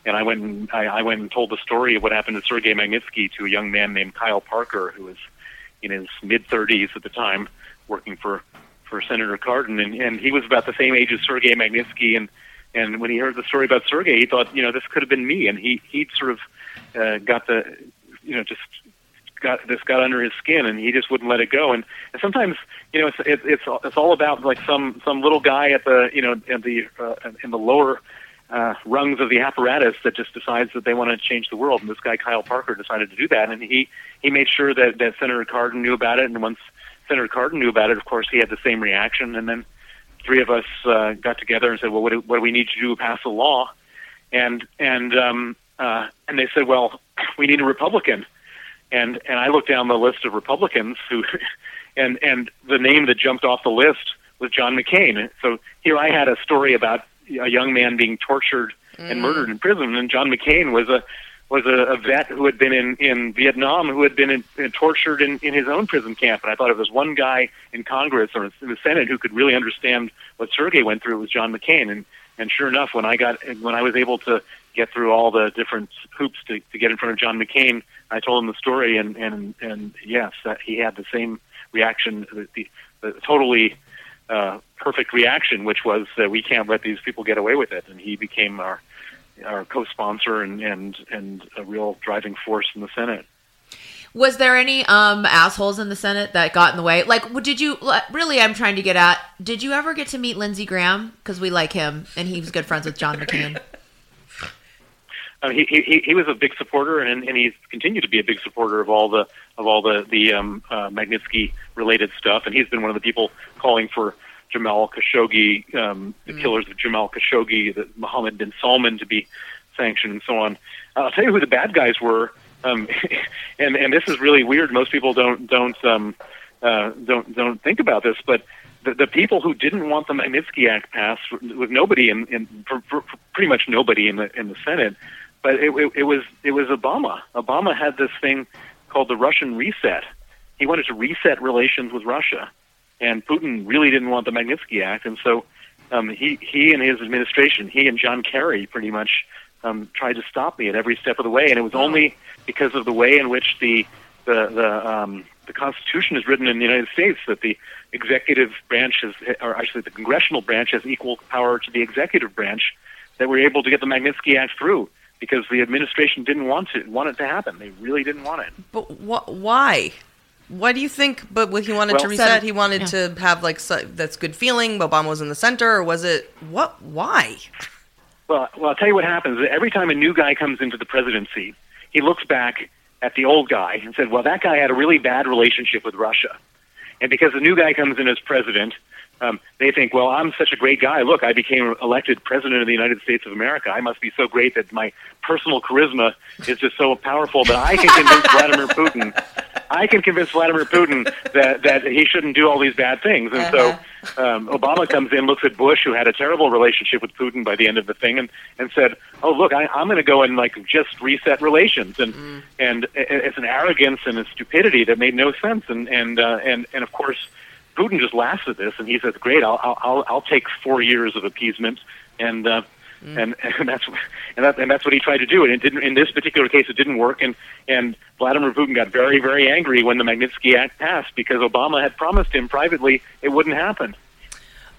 And I went and I, I went and told the story of what happened to Sergei Magnitsky to a young man named Kyle Parker, who was in his mid 30s at the time, working for for Senator Cardin, and, and he was about the same age as Sergei Magnitsky. And and when he heard the story about Sergei, he thought, you know, this could have been me. And he he sort of uh, got the, you know, just got this got under his skin, and he just wouldn't let it go. And, and sometimes, you know, it's it, it's it's all about like some some little guy at the you know at the uh, in the lower uh, rungs of the apparatus that just decides that they want to change the world. And this guy Kyle Parker decided to do that, and he he made sure that that Senator Cardin knew about it. And once Senator Cardin knew about it, of course, he had the same reaction. And then three of us uh, got together and said, "Well, what do, what do we need to do to pass a law?" And and um, uh, and they said, "Well, we need a Republican." And and I looked down the list of Republicans who, and and the name that jumped off the list was John McCain. So here I had a story about a young man being tortured and mm. murdered in prison, and John McCain was a was a, a vet who had been in in Vietnam, who had been in, in, tortured in, in his own prison camp. And I thought if there's one guy in Congress or in the Senate who could really understand what Sergei went through, it was John McCain. And and sure enough, when I got when I was able to get through all the different hoops to, to get in front of John McCain, I told him the story, and and and yes, that he had the same reaction, the, the, the totally uh, perfect reaction, which was that we can't let these people get away with it, and he became our our co-sponsor and and and a real driving force in the Senate. Was there any um assholes in the Senate that got in the way? Like, w- did you really? I'm trying to get at. Did you ever get to meet Lindsey Graham? Because we like him, and he was good friends with John McCain. Uh, he, he he was a big supporter, and and he's continued to be a big supporter of all the of all the the um, uh, Magnitsky related stuff, and he's been one of the people calling for Jamal Khashoggi, um, the killers of Jamal Khashoggi, the Mohammed bin Salman to be sanctioned, and so on. Uh, I'll tell you who the bad guys were, um, and and this is really weird. Most people don't don't um, uh, don't don't think about this, but the, the people who didn't want the Magnitsky Act passed with nobody in, in for, for, for pretty much nobody in the in the Senate, but it, it, it was it was Obama. Obama had this thing called the Russian reset. He wanted to reset relations with Russia, and Putin really didn't want the Magnitsky Act, and so um, he he and his administration, he and John Kerry, pretty much um, tried to stop me at every step of the way, and it was only because of the way in which the the the um, the Constitution is written in the United States that the executive branch has, or actually the congressional branch has equal power to the executive branch, that we're able to get the Magnitsky Act through because the administration didn't want to want it to happen. They really didn't want it. But wh- why? Why do you think? But what he wanted to reset, So- he wanted to have like so, that's good feeling. Obama was in the center, or was it what? Why? Well, well, I'll tell you what happens. Every time a new guy comes into the presidency, he looks back at the old guy and said, "Well, that guy had a really bad relationship with Russia," and because the new guy comes in as president, um, they think, "Well, I'm such a great guy. Look, I became elected president of the United States of America. I must be so great that my personal charisma is just so powerful that I can convince Vladimir Putin." I can convince Vladimir Putin that that he shouldn't do all these bad things, and so um, Obama comes in, looks at Bush, who had a terrible relationship with Putin by the end of the thing, and and said, "Oh, look, I, I'm going to go and like just reset relations," and and it- it's an arrogance and a stupidity that made no sense, and and uh, and and of course, Putin just laughs at this, and he says, "Great, I'll I'll I'll, take four years of appeasement," and. Uh, and and that's and that and that's what he tried to do. And it didn't. In this particular case, it didn't work. And and Vladimir Putin got very very angry when the Magnitsky Act passed because Obama had promised him privately it wouldn't happen.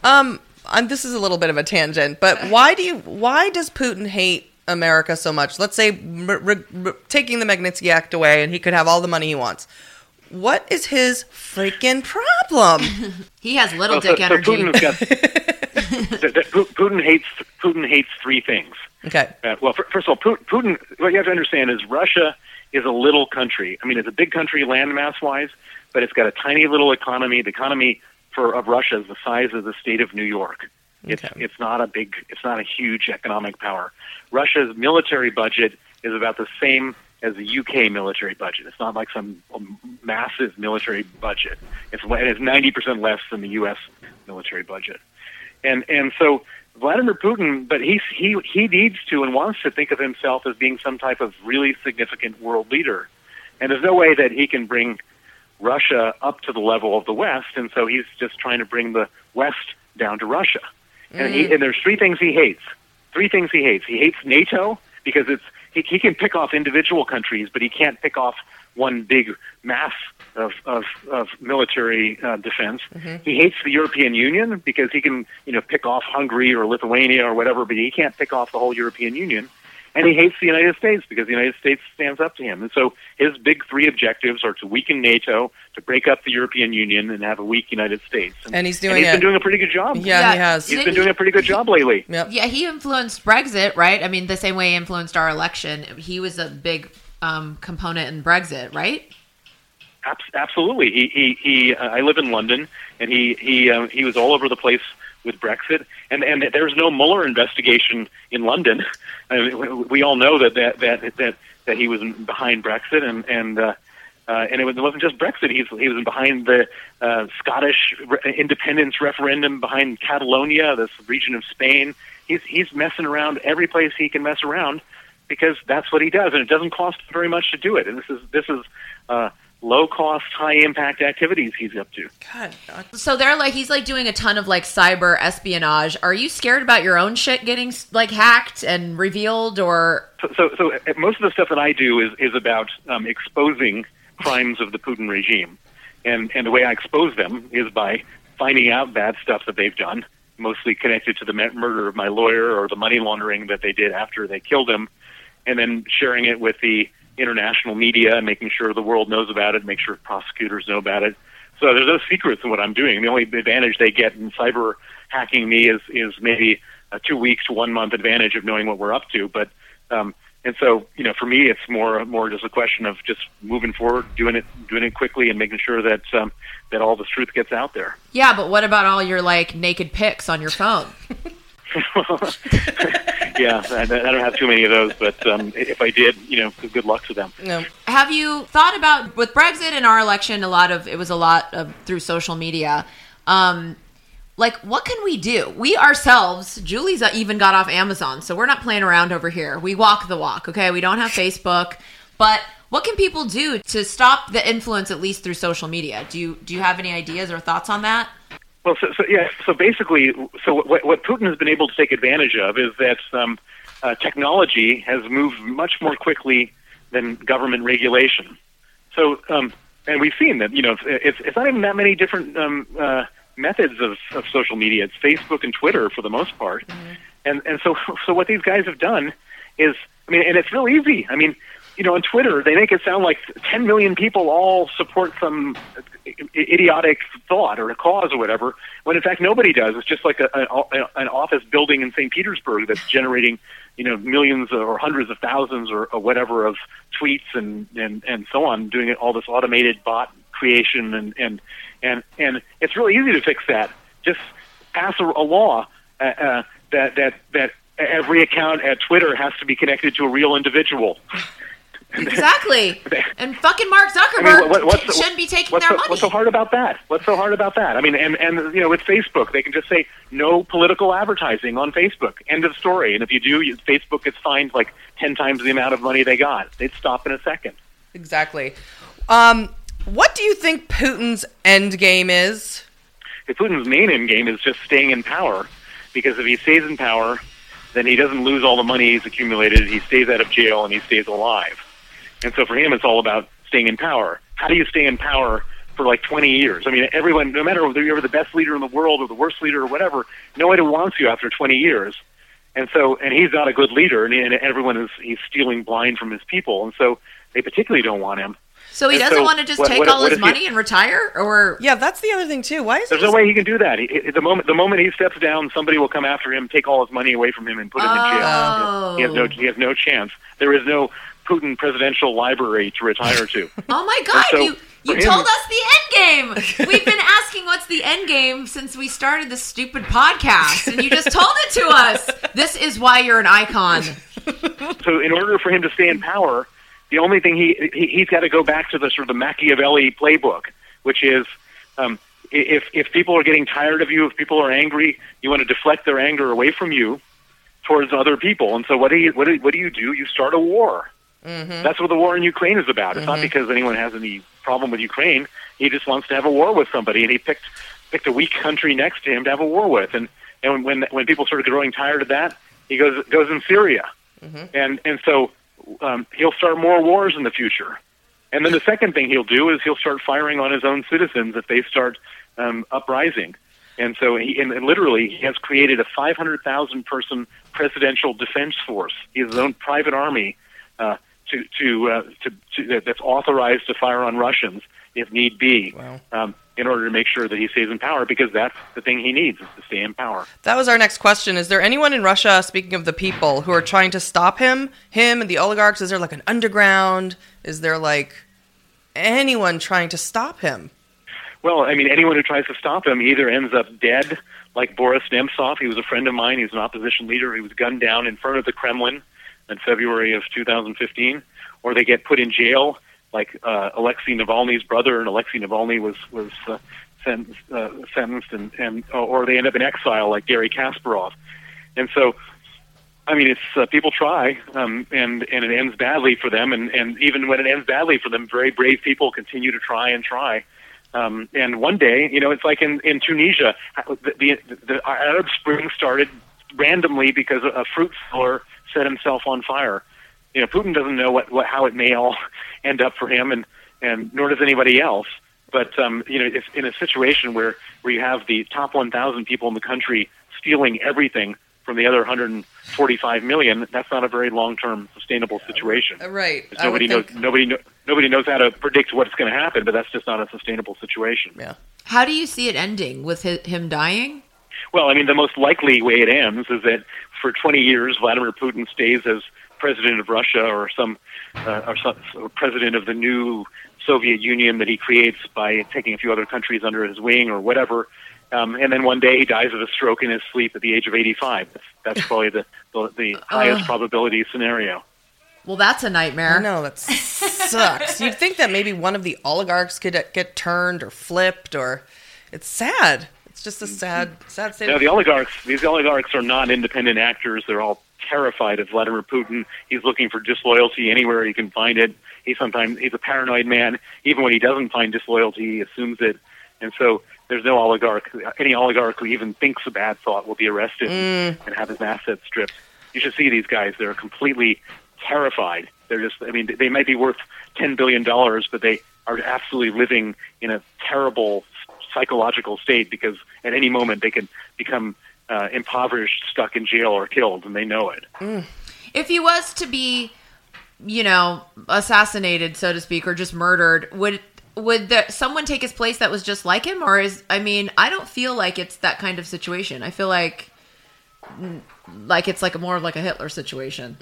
Um, and this is a little bit of a tangent, but why do you? Why does Putin hate America so much? Let's say r- r- r- taking the Magnitsky Act away, and he could have all the money he wants. What is his freaking problem? He has little Well, dick so, so energy. Putin's got the, the, Putin hates Putin hates three things. okay, Uh, well, fir- first of all, Putin. What you have to understand is Russia is a little country. I mean, it's a big country landmass wise, but it's got a tiny little economy. The economy for of Russia is the size of the state of New York. It's Okay. it's not a big. It's not a huge economic power. Russia's military budget is about the same as the UK military budget. It's not like some massive military budget. It's and it's ninety percent less than the U.S. military budget. And and so Vladimir Putin, but he he he needs to and wants to think of himself as being some type of really significant world leader. And there's no way that he can bring Russia up to the level of the West, and so he's just trying to bring the West down to Russia. And he mm-hmm. and there's three things he hates. Three things he hates. He hates NATO because it's he, he can pick off individual countries, but he can't pick off one big mass of of, of military uh, defense. He hates the European Union because he can you know pick off Hungary or Lithuania or whatever, but he can't pick off the whole European Union. And he hates the United States because the United States stands up to him. And so his big three objectives are to weaken NATO, to break up the European Union, and have a weak United States. And he's doing he's it. been doing a pretty good job. Yeah, Yeah. he has. He's Didn't been doing a pretty good job lately. Yep. Yeah, he influenced Brexit, right? I mean, the same way he influenced our election. He was a big um, component in Brexit, right? Abs- Absolutely. He he he. Uh, I live in London, and he he um, he was all over the place with Brexit, and and there's no Mueller investigation in London. I mean, we- all know that that that that that he was behind Brexit, and and. Uh, uh, and it, was, it wasn't just Brexit. He's, he was behind the uh, Scottish re- independence referendum, behind Catalonia, this region of Spain. He's he's messing around every place he can mess around because that's what he does, and it doesn't cost very much to do it. And this is this is uh, low cost, high impact activities he's up to. God. So they're like, he's like doing a ton of like cyber espionage. Are you scared about your own shit getting like hacked and revealed, or So, so, so uh, most of the stuff that I do is is about um, exposing crimes of the Putin regime, and and the way I expose them is by finding out bad stuff that they've done, mostly connected to the mu- murder of my lawyer or the money laundering that they did after they killed him, and then sharing it with the international media and making sure the world knows about it, make sure prosecutors know about it. So there's no secrets in what I'm doing. The only advantage they get in cyber hacking me is is maybe a two weeks to one month advantage of knowing what we're up to. But um, and so you know, for me, it's more more just a question of just moving forward, doing it doing it quickly, and making sure that um, that all the truth gets out there. yeah? But what about all your like naked pics on your phone? yeah, I, I don't have too many of those, but um, if I did, you know, good luck to them. No. Have you thought about with Brexit and our election? A lot of it was a lot of through social media. Um, like, what can we do? We ourselves, Julie's even got off Amazon, so we're not playing around over here. We walk the walk, okay? We don't have Facebook, but what can people do to stop the influence, at least through social media? Do you do you have any ideas or thoughts on that? Well, so, so yeah. So basically, so what, what Putin has been able to take advantage of is that um, uh, technology has moved much more quickly than government regulation. So, um, and we've seen that you know it's it's not even that many different um, uh, methods of, of social media. It's Facebook and Twitter for the most part. And and so so what these guys have done is, I mean, and it's real easy. I mean, you know, on Twitter they make it sound like 10 million people all support some idiotic thought or a cause or whatever, when in fact nobody does. It's just like a, an, an office building in St. Petersburg that's generating, you know, millions or hundreds of thousands or, or whatever of tweets and, and, and so on, doing all this automated bot creation and, and, and, and it's really easy to fix that. Just pass a, a law uh, uh, that, that, that every account at Twitter has to be connected to a real individual. Exactly. and fucking Mark I Zuckerberg mean, what, what's, shouldn't be taking what's their so, money. What's so hard about that? What's so hard about that? I mean, and and you know, with Facebook, they can just say no political advertising on Facebook. End of story. And if you do, you, Facebook gets fined like ten times the amount of money they got. They'd stop in a second. Exactly. Um, what do you think Putin's end game is? If Putin's main end game is just staying in power, because if he stays in power, then he doesn't lose all the money he's accumulated. He stays out of jail and he stays alive. And so for him, it's all about staying in power. How do you stay in power for like 20 years? I mean, everyone, no matter whether you're the best leader in the world or the worst leader or whatever, nobody wants you after 20 years. And so, and he's not a good leader, and, and everyone is he's stealing blind from his people, and so they particularly don't want him. so he and doesn't so want to just what- take what- all what his if he- money and retire, or Yeah, that's the other thing too. Why is There's he no just- way he can do that. He, he- the moment the moment he steps down, somebody will come after him, take all his money away from him, and put him in jail. Oh. He has no oh. he has no chance. There is no Putin presidential library to retire to. Oh my god, so, you you him- told us the end game. We've been asking what's the end game since we started this stupid podcast, and you just told it to us. This is why you're an icon. so in order for him to stay in power, the only thing he, he he's got to go back to the sort of the Machiavelli playbook, which is um, if if people are getting tired of you, if people are angry, you want to deflect their anger away from you towards other people. And so what do you what do, what do you do? You start a war. That's what the war in Ukraine is about. It's not because anyone has any problem with Ukraine. He just wants to have a war with somebody, and he picked picked a weak country next to him to have a war with. And and when when people started growing tired of that, he goes goes in Syria, and and so um, he'll start more wars in the future. And then the second thing he'll do is he'll start firing on his own citizens if they start um, uprising. And so he and, and literally he has created a 500,000 person presidential defense force. He has his own private army uh, to to, uh, to to that's authorized to fire on Russians if need be, Wow. um, in order to make sure that he stays in power because that's the thing he needs is to stay in power. That was our next question. Is there anyone in Russia, speaking of the people, who are trying to stop him, him and the oligarchs? Is there like an underground? Is there like anyone trying to stop him? Well, I mean, anyone who tries to stop him either ends up dead, like Boris Nemtsov. He was a friend of mine. He was an opposition leader. He was gunned down in front of the Kremlin in February of 2015, or they get put in jail, like uh, Alexei Navalny's brother, and Alexei Navalny was was uh, sentenced, uh, sentenced, and and or they end up in exile, like Garry Kasparov. And so, I mean, it's uh, people try, um, and and it ends badly for them, and and even when it ends badly for them, very brave people continue to try and try. Um, and one day, you know, it's like in, in Tunisia, the, the, the Arab Spring started randomly because a, a fruit seller set himself on fire. You know, Putin doesn't know what, what how it may all end up for him, and and nor does anybody else. But um, you know, if in a situation where where you have the top 1,000 people in the country stealing everything from the other 145 million, that's not a very long-term sustainable situation. Uh, Right. Nobody knows nobody kno- nobody knows how to predict what's going to happen, but that's just not a sustainable situation. Yeah. How do you see it ending with hi- him dying? Well, I mean, the most likely way it ends is that for 20 years, Vladimir Putin stays as president of Russia or some uh, or some or president of the new Soviet Union that he creates by taking a few other countries under his wing or whatever. Um, and then one day he dies of a stroke in his sleep at the age of 85. That's, that's probably the, the, the highest probability scenario. Well, that's a nightmare. No, that sucks. You'd think that maybe one of the oligarchs could uh, get turned or flipped, or it's sad. Just a sad, sad state. Now, the oligarchs, these oligarchs are not independent actors. They're all terrified of Vladimir Putin. He's looking for disloyalty anywhere he can find it. He sometimes he's a paranoid man. Even when he doesn't find disloyalty, he assumes it. And so there's no oligarch. Any oligarch who even thinks a bad thought will be arrested mm. and have his assets stripped. You should see these guys. They're completely terrified. They're just. I mean, they might be worth ten billion dollars, but they are absolutely living in a terrible psychological state because at any moment they can become uh, impoverished, stuck in jail, or killed, and they know it. If he was to be, you know, assassinated, so to speak, or just murdered, would would there, someone take his place that was just like him, or is? I mean, I don't feel like it's that kind of situation. I feel like, mm, like it's like a more of like a Hitler situation.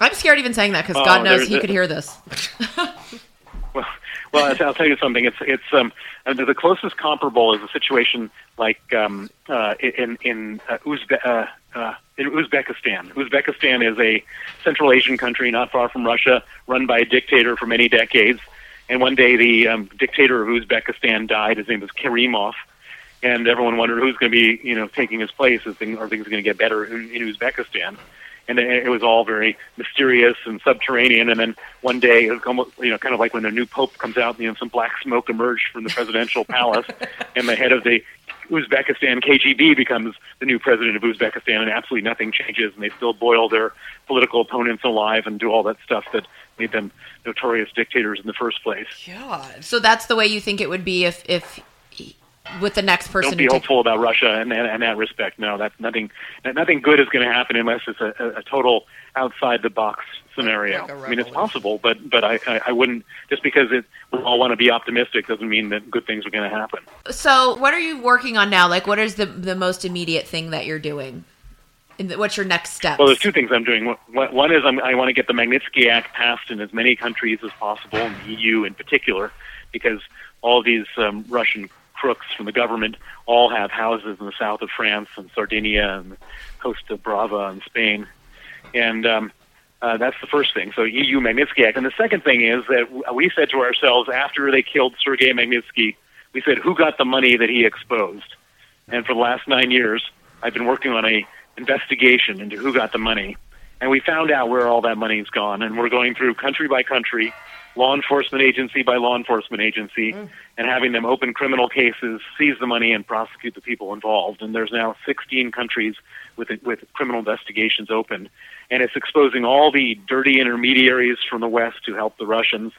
I'm scared even saying that because Oh, God knows he a- could hear this. Well, well, I'll- tell you something. It's it's um uh, the closest comparable is a situation like um uh in in uh, Uzbe- uh, uh, in Uzbekistan. Uzbekistan is a Central Asian country not far from Russia, run by a dictator for many decades. And one day, the um, dictator of Uzbekistan died. His name was Karimov, and everyone wondered who's going to be, you know, taking his place. Is thing, are things going to get better in, in Uzbekistan? And it it was all very mysterious and subterranean. And then one day, it was almost, you know, kind of like when a new pope comes out, you know, some black smoke emerged from the presidential palace, and the head of the Uzbekistan KGB becomes the new president of Uzbekistan, and absolutely nothing changes, and they still boil their political opponents alive and do all that stuff that made them notorious dictators in the first place. Yeah. So that's the way you think it would be if if he- with the next person Don't be who take- hopeful about Russia in, in, in that respect. No, that's nothing. Nothing good is going to happen unless it's a, a, a total outside the box scenario. Like a I mean, it's possible, but but I, I, I wouldn't just because it, we all want to be optimistic doesn't mean that good things are going to happen. So, what are you working on now? Like, what is the the most immediate thing that you're doing? And what's your next step? Well, there's two things I'm doing. One one is I'm, I want to get the Magnitsky Act passed in as many countries as possible, in the EU in particular, because all these um, Russian crooks from the government all have houses in the south of France and Sardinia and Costa Brava in Spain, and um, Uh, that's the first thing. So EU Magnitsky Act. And the second thing is that we said to ourselves after they killed Sergei Magnitsky, we said, who got the money that he exposed? And for the last nine years, I've been working on a investigation into who got the money. And we found out where all that money's gone. And we're going through country by country, law enforcement agency by law enforcement agency, mm. and having them open criminal cases, seize the money, and prosecute the people involved. And there's now 16 countries with with criminal investigations open, and it's exposing all the dirty intermediaries from the West who help the Russians.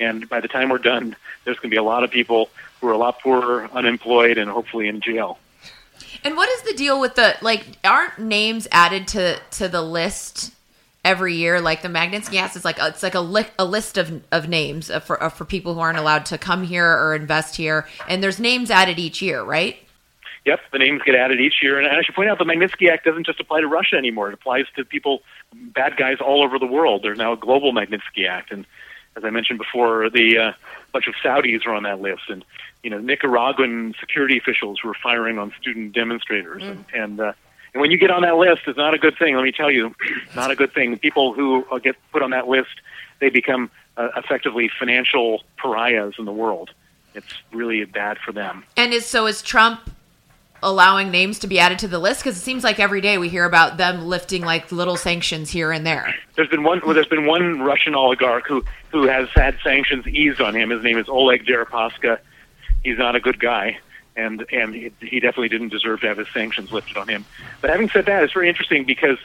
And by the time we're done, there's going to be a lot of people who are a lot poorer, unemployed, and hopefully in jail. And what is the deal with the like? Aren't names added to to the list every year? Like the Magnitsky Act is like a, it's like a li- a list of of names for for people who aren't allowed to come here or invest here, and there's names added each year, right? Yep, the names get added each year. And I should point out the Magnitsky Act doesn't just apply to Russia anymore. It applies to people, bad guys all over the world. There's now a global Magnitsky Act. And as I mentioned before, the uh, bunch of Saudis are on that list. And, you know, Nicaraguan security officials who are firing on student demonstrators. And, and, uh, and when you get on that list, it's not a good thing. Let me tell you, not a good thing. People who uh, get put on that list, they become uh, effectively financial pariahs in the world. It's really bad for them. And is so is Trump allowing names to be added to the list? Because it seems like every day we hear about them lifting like little sanctions here and there. There's been one. Well, there's been one Russian oligarch who who has had sanctions eased on him. His name is Oleg Deripaska. He's not a good guy, and and he, definitely didn't deserve to have his sanctions lifted on him. But having said that, it's very interesting because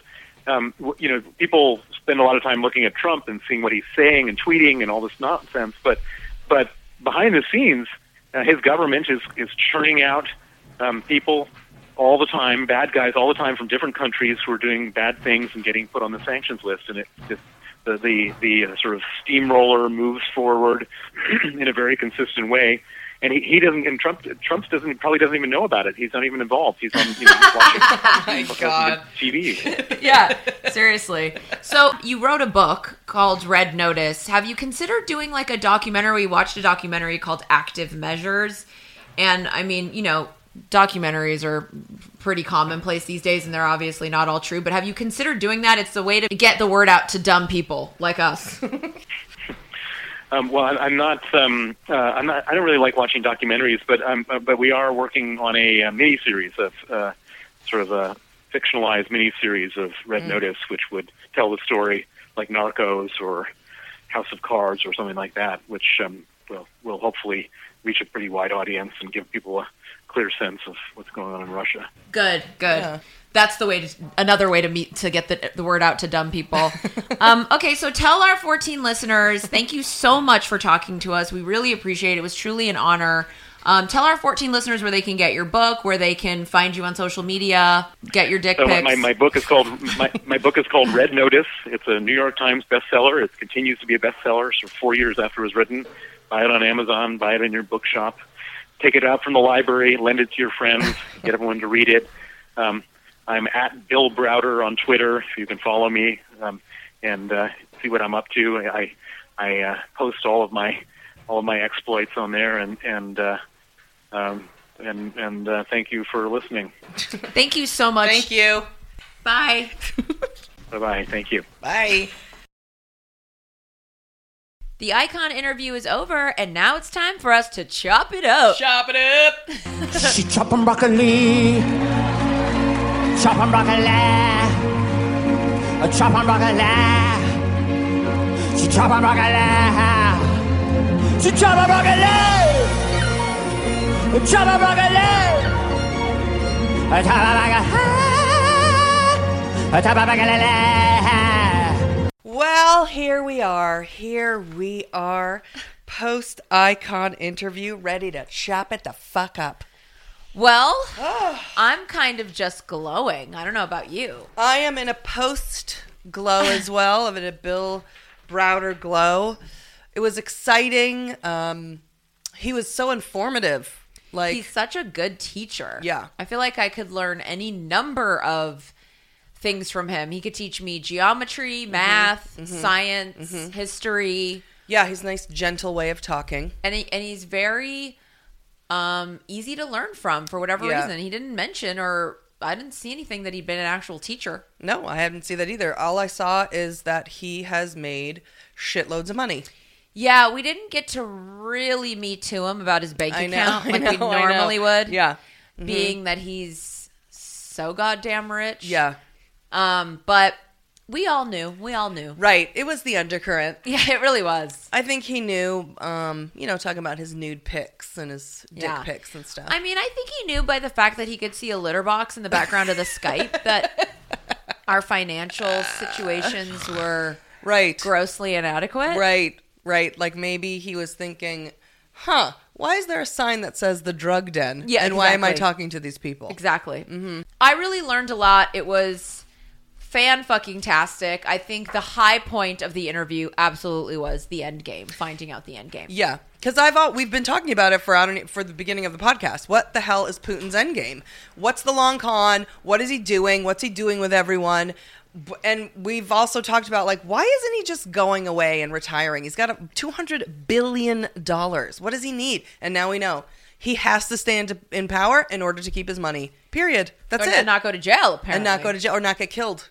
um, you know people spend a lot of time looking at Trump and seeing what he's saying and tweeting and all this nonsense. But but behind the scenes, uh, his government is is churning out um, people all the time, bad guys all the time from different countries who are doing bad things and getting put on the sanctions list, and it just the the the uh, sort of steamroller moves forward in a very consistent way. And he, he doesn't, and Trump, Trump doesn't probably doesn't even know about it. He's not even involved. He's on, you know, he's watching, My God. TV. yeah, seriously. So you wrote a book called Red Notice. Have you considered doing like a documentary? We watched a documentary called Active Measures, and I mean, you know, documentaries are pretty commonplace these days, and they're obviously not all true. But have you considered doing that? It's the way to get the word out to dumb people like us. Um, well, I- I'm not. Um, uh, I'm not. I don't really like watching documentaries, but um, uh, but we are working on a, uh mini series of uh, sort of a fictionalized mini series of Red Notice, which would tell the story like Narcos or House of Cards or something like that, which um, will will hopefully reach a pretty wide audience and give people a clear sense of what's going on in Russia. Good, good. Yeah. That's the way to another way to meet to get the the word out to dumb people. um, okay, so tell our 14 listeners, thank you so much for talking to us. We really appreciate it. It was truly an honor. Um, tell our 14 listeners where they can get your book, where they can find you on social media, get your dick So pics. my, my book is called my, my book is called Red Notice. It's a New York Times bestseller. It continues to be a bestseller for four years after it was written. Buy it on Amazon. Buy it in your bookshop. Take it out from the library. Lend it to your friends. Get everyone to read it. Um, I'm at Bill Browder on Twitter. If you can follow me um, and uh, see what I'm up to. I I uh, post all of my all of my exploits on there and and uh, um, and and uh, thank you for listening. Thank you so much. Thank you. Bye. Bye bye. Thank you. Bye. The icon interview is over, and now it's time for us to chop it up. Chop it up. She chopping broccoli, chopping broccoli, chopping broccoli. She chopping broccoli, she chopping broccoli, chopping broccoli, chopping broccoli. Well, here we are. Here we are. Post icon interview, ready to chop it the fuck up. Well, ah. I'm kind of just glowing. I don't know about you. I am in a post glow as well, of a Bill Browder glow. It was exciting. Um, he was so informative. Like He's such a good teacher. Yeah. I feel like I could learn any number of things from him. He could teach me geometry, mm-hmm. math, mm-hmm. science, mm-hmm. history, yeah, he's a nice, gentle way of talking. and he, and he's very um, easy to learn from for whatever Yeah. reason. He didn't mention or I didn't see anything that he'd been an actual teacher. No, I haven't seen that either. All I saw is that he has made shitloads of money. Yeah, we didn't get to really meet to him about his bank know, account like we know, know. normally would. Yeah. being that he's so goddamn rich. Yeah. Um, but we all knew. We all knew. Right. It was the undercurrent. Yeah, it really was. I think he knew, um, you know, talking about his nude pics and his dick Yeah. pics and stuff. I mean, I think he knew by the fact that he could see a litter box in the background of the Skype that our financial situations were right. grossly inadequate. Right. Right. Like maybe he was thinking, huh, why is there a sign that says the drug den? Yeah, And why am I talking to these people? Exactly. Mm-hmm. I really learned a lot. It was fan fucking tastic. I think the high point of the interview absolutely was the end game, finding out the end game. Yeah, because I've all, we've been talking about it for I don't for the beginning of the podcast. What the hell is Putin's end game? What's the long con? What is he doing? What's he doing with everyone? And we've also talked about like why isn't he just going away and retiring? He's got a two hundred billion dollars. What does he need? And now we know he has to stay in, in power in order to keep his money. Period. That's or it. and not go to jail, apparently. and not go to jail or not get killed.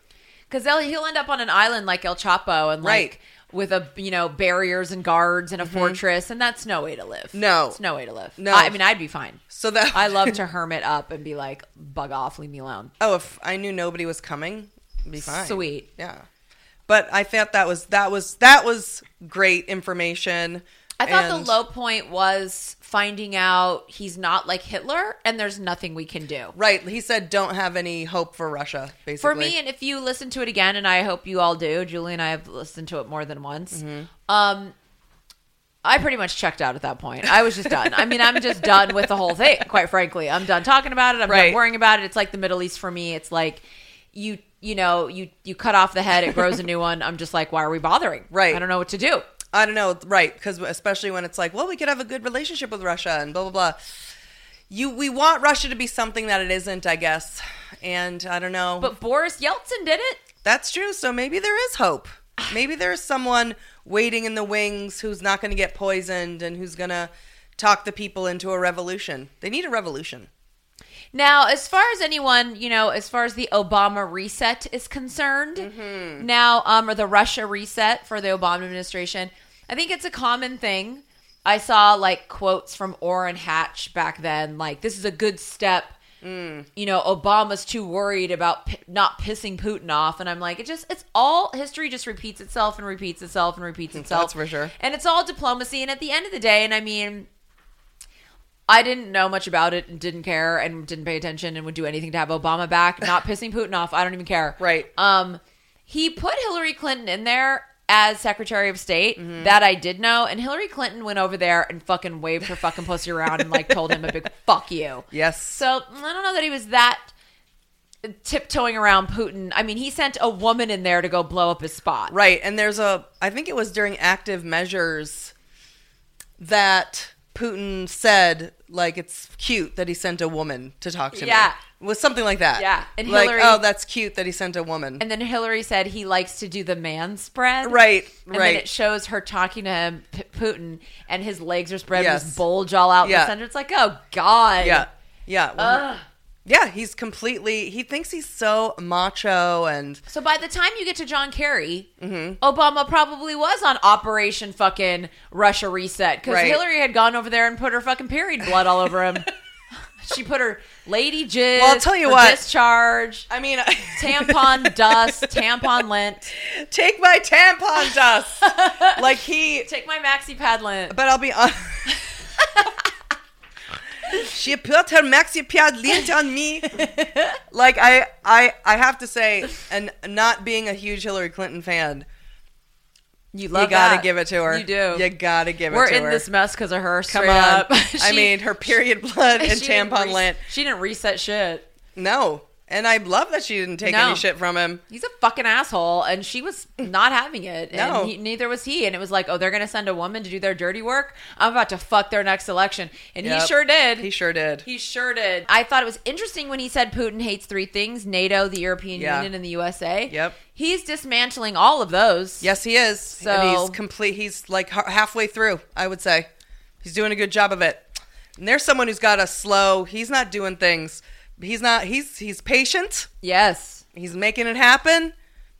Because he'll end up on an island like El Chapo and like Right. Mm-hmm. with a you know barriers and guards and a fortress, and that's no way to live. No. it's no way to live. No. I, I mean I'd be fine. So that I love to hermit up and be like, bug off, leave me alone. Oh, if I knew nobody was coming, be fine. Sweet. Yeah. But I thought that was that was that was great information. I thought And- the low point was finding out he's not like Hitler, and there's nothing we can do. Right. He said don't have any hope for Russia, basically. For me, and if you listen to it again, and I hope you all do, Julie and I have listened to it more than once. Mm-hmm. Um, I pretty much checked out at that point. I was just done. I mean, I'm just done with the whole thing. Quite frankly, I'm done talking about it. I'm Right. done worrying about it. It's like the Middle East for me. It's like you, you know, you you cut off the head, it grows a new one. I'm just like, why are we bothering? Right. I don't know what to do. I don't know, right? Because especially when it's like, well, we could have a good relationship with Russia and blah blah blah. You, we want Russia to be something that it isn't, I guess. And I don't know. But Boris Yeltsin did it. That's true. So maybe there is hope. Maybe there's someone waiting in the wings who's not going to get poisoned and who's going to talk the people into a revolution. They need a revolution. Now, as far as anyone, you know, as far as the Obama reset is concerned, Mm-hmm. now, um, or the Russia reset for the Obama administration, I think it's a common thing. I saw like quotes from Orrin Hatch back then, like, this is a good step. Mm. You know, Obama's too worried about p- not pissing Putin off. And I'm like, it just, it's all history just repeats itself and repeats itself and repeats itself. That's for sure. And it's all diplomacy. And at the end of the day, and I mean, I didn't know much about it and didn't care and didn't pay attention and would do anything to have Obama back, not pissing Putin off. I don't even care. Right. Um, he put Hillary Clinton in there as Secretary of State. Mm-hmm. That I did know. And Hillary Clinton went over there and fucking waved her fucking pussy around and like told him a big fuck you. Yes. So I don't know that he was that tiptoeing around Putin. I mean, he sent a woman in there to go blow up his spot. Right. And there's a, I think it was during active measures that Putin said, like, it's cute that he sent a woman to talk to Yeah. me. It was something like that. Yeah. And like, Hillary- oh, that's cute that he sent a woman. And then Hillary said he likes to do the man spread. right. And right. then it shows her talking to him, P- Putin, and his legs are spread Yes. his bulge all out in the center. It's like, oh god. yeah. Yeah. Well, Ugh. Yeah. He's completely, he thinks he's so macho and So by the time you get to John Kerry, Mm-hmm. Obama probably was on Operation fucking Russia reset because Right. Hillary had gone over there and put her fucking period blood all over him. she put her lady jizz. Well, I'll tell you what. discharge, I mean, tampon dust, tampon lint. take my tampon dust. like he, Take my maxi pad lint. but I'll be honest. She put her maxi pad lint on me. like I, I, I have to say, and not being a huge Hillary Clinton fan, You love. you gotta that. give it to her. You do. You gotta give it. We're it to in her. this mess because of her. Come on. up. I mean, her period blood and tampon res- lint. She didn't reset shit. No, and I love that she didn't take No. any shit from him. He's a fucking asshole, and she was not having it. And No. he, neither was he. And it was like, oh, they're gonna send a woman to do their dirty work. I'm about to fuck their next election, and Yep. he sure did. He sure did. He sure did. I thought it was interesting when he said Putin hates three things: NATO, the European Yeah. Union, and the USA. Yep. He's dismantling all of those. Yes, he is. So- and he's complete. He's like ha- halfway through. I would say he's doing a good job of it. And there's someone who's got a slow. He's not doing things he's not. He's he's patient. Yes. He's making it happen.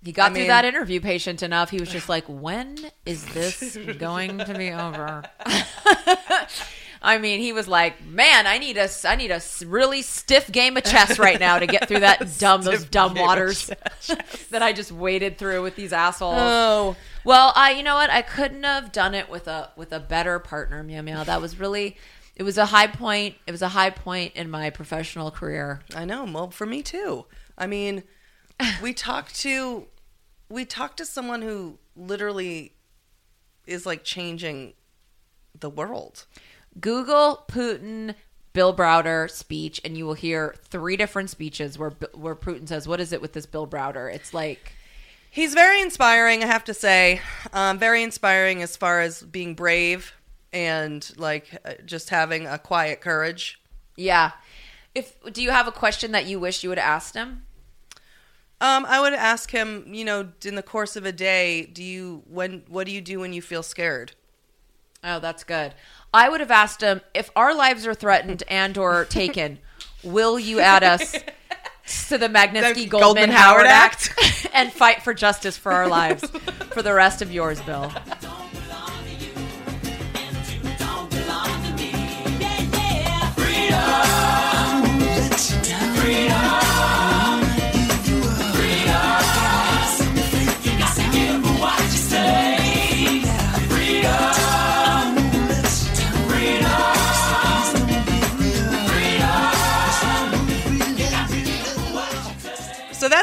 He got I through mean- that interview patient enough. He was just like, when is this going to be over? I mean, he was like, "Man, I need a, I need a really stiff game of chess right now to get through that dumb, those dumb waters that I just waded through with these assholes." Oh, Well, I, you know what? I couldn't have done it with a with a better partner, Meow Meow. That was really, it was a high point. It was a high point in my professional career. I know. Well, for me too. I mean, we talked to we talked to someone who literally is like changing the world. Google Putin Bill Browder speech, and you will hear three different speeches where where Putin says, "What is it with this Bill Browder?" It's like, He's very inspiring, I have to say. Um, very inspiring as far as being brave and like uh, just having a quiet courage. yeah. If do you have a question that you wish you would have asked him? Um, I would ask him, you know, in the course of a day, do you when what do you do when you feel scared? Oh, that's good. I would have asked him if our lives are threatened and or taken, will you add us to the Magnitsky Goldman, Howard Howard Act and fight for justice for our lives for the rest of yours, Bill? So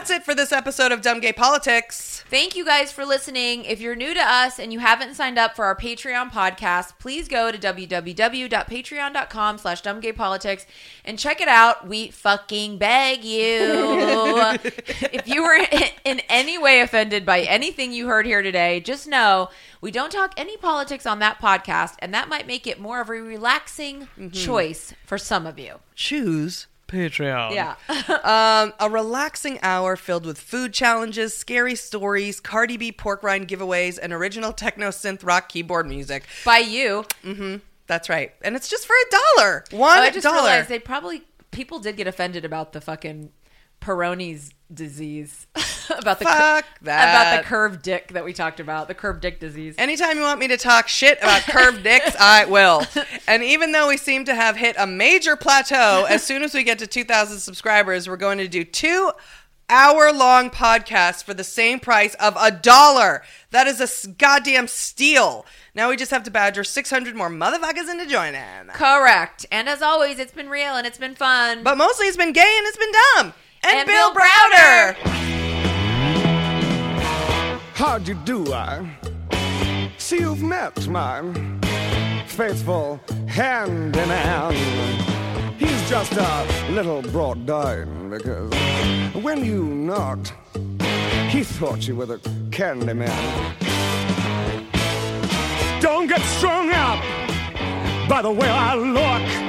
that's it for this episode of Dumb Gay Politics. Thank you guys for listening. If you're new to us and you haven't signed up for our Patreon podcast, please go to www.patreon.com slash dumbgaypolitics and check it out. We fucking beg you. if you were in any way offended by anything you heard here today, just know we don't talk any politics on that podcast, and that might make it more of a relaxing mm-hmm. choice for some of you. Choose Patreon. Yeah. Um, a relaxing hour filled with food challenges, scary stories, Cardi B pork rind giveaways, and original techno synth rock keyboard music. by you. Mm-hmm. That's right. And it's just for a dollar. One Oh, I just dollar. realized they probably people did get offended about the fucking Peyronie's disease about the Fuck that. about the curved dick that we talked about the curved dick disease. Anytime you want me to talk shit about curved dicks, I will. And even though we seem to have hit a major plateau, as soon as we get to 2,000 subscribers, we're going to do two hour long podcasts for the same price of a dollar. That is a goddamn steal. Now we just have to badger 600 more motherfuckers into joining. Correct. And as always, it's been real and it's been fun. But mostly it's been gay and it's been dumb. And, And Bill, Bill Browder. How'd you do? I see you've met my faithful hand in hand. He's just a little brought down because when you knocked, he thought you were the candy man. Don't get strung up by the way I look.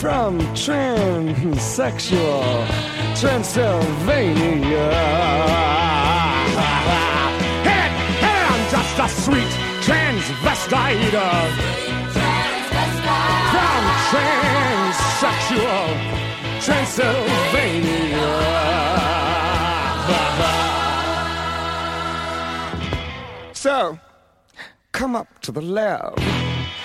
from transsexual Transylvania. Hey, hey, I'm just a sweet transvestite uh, from transsexual Transylvania. So, come up to the lab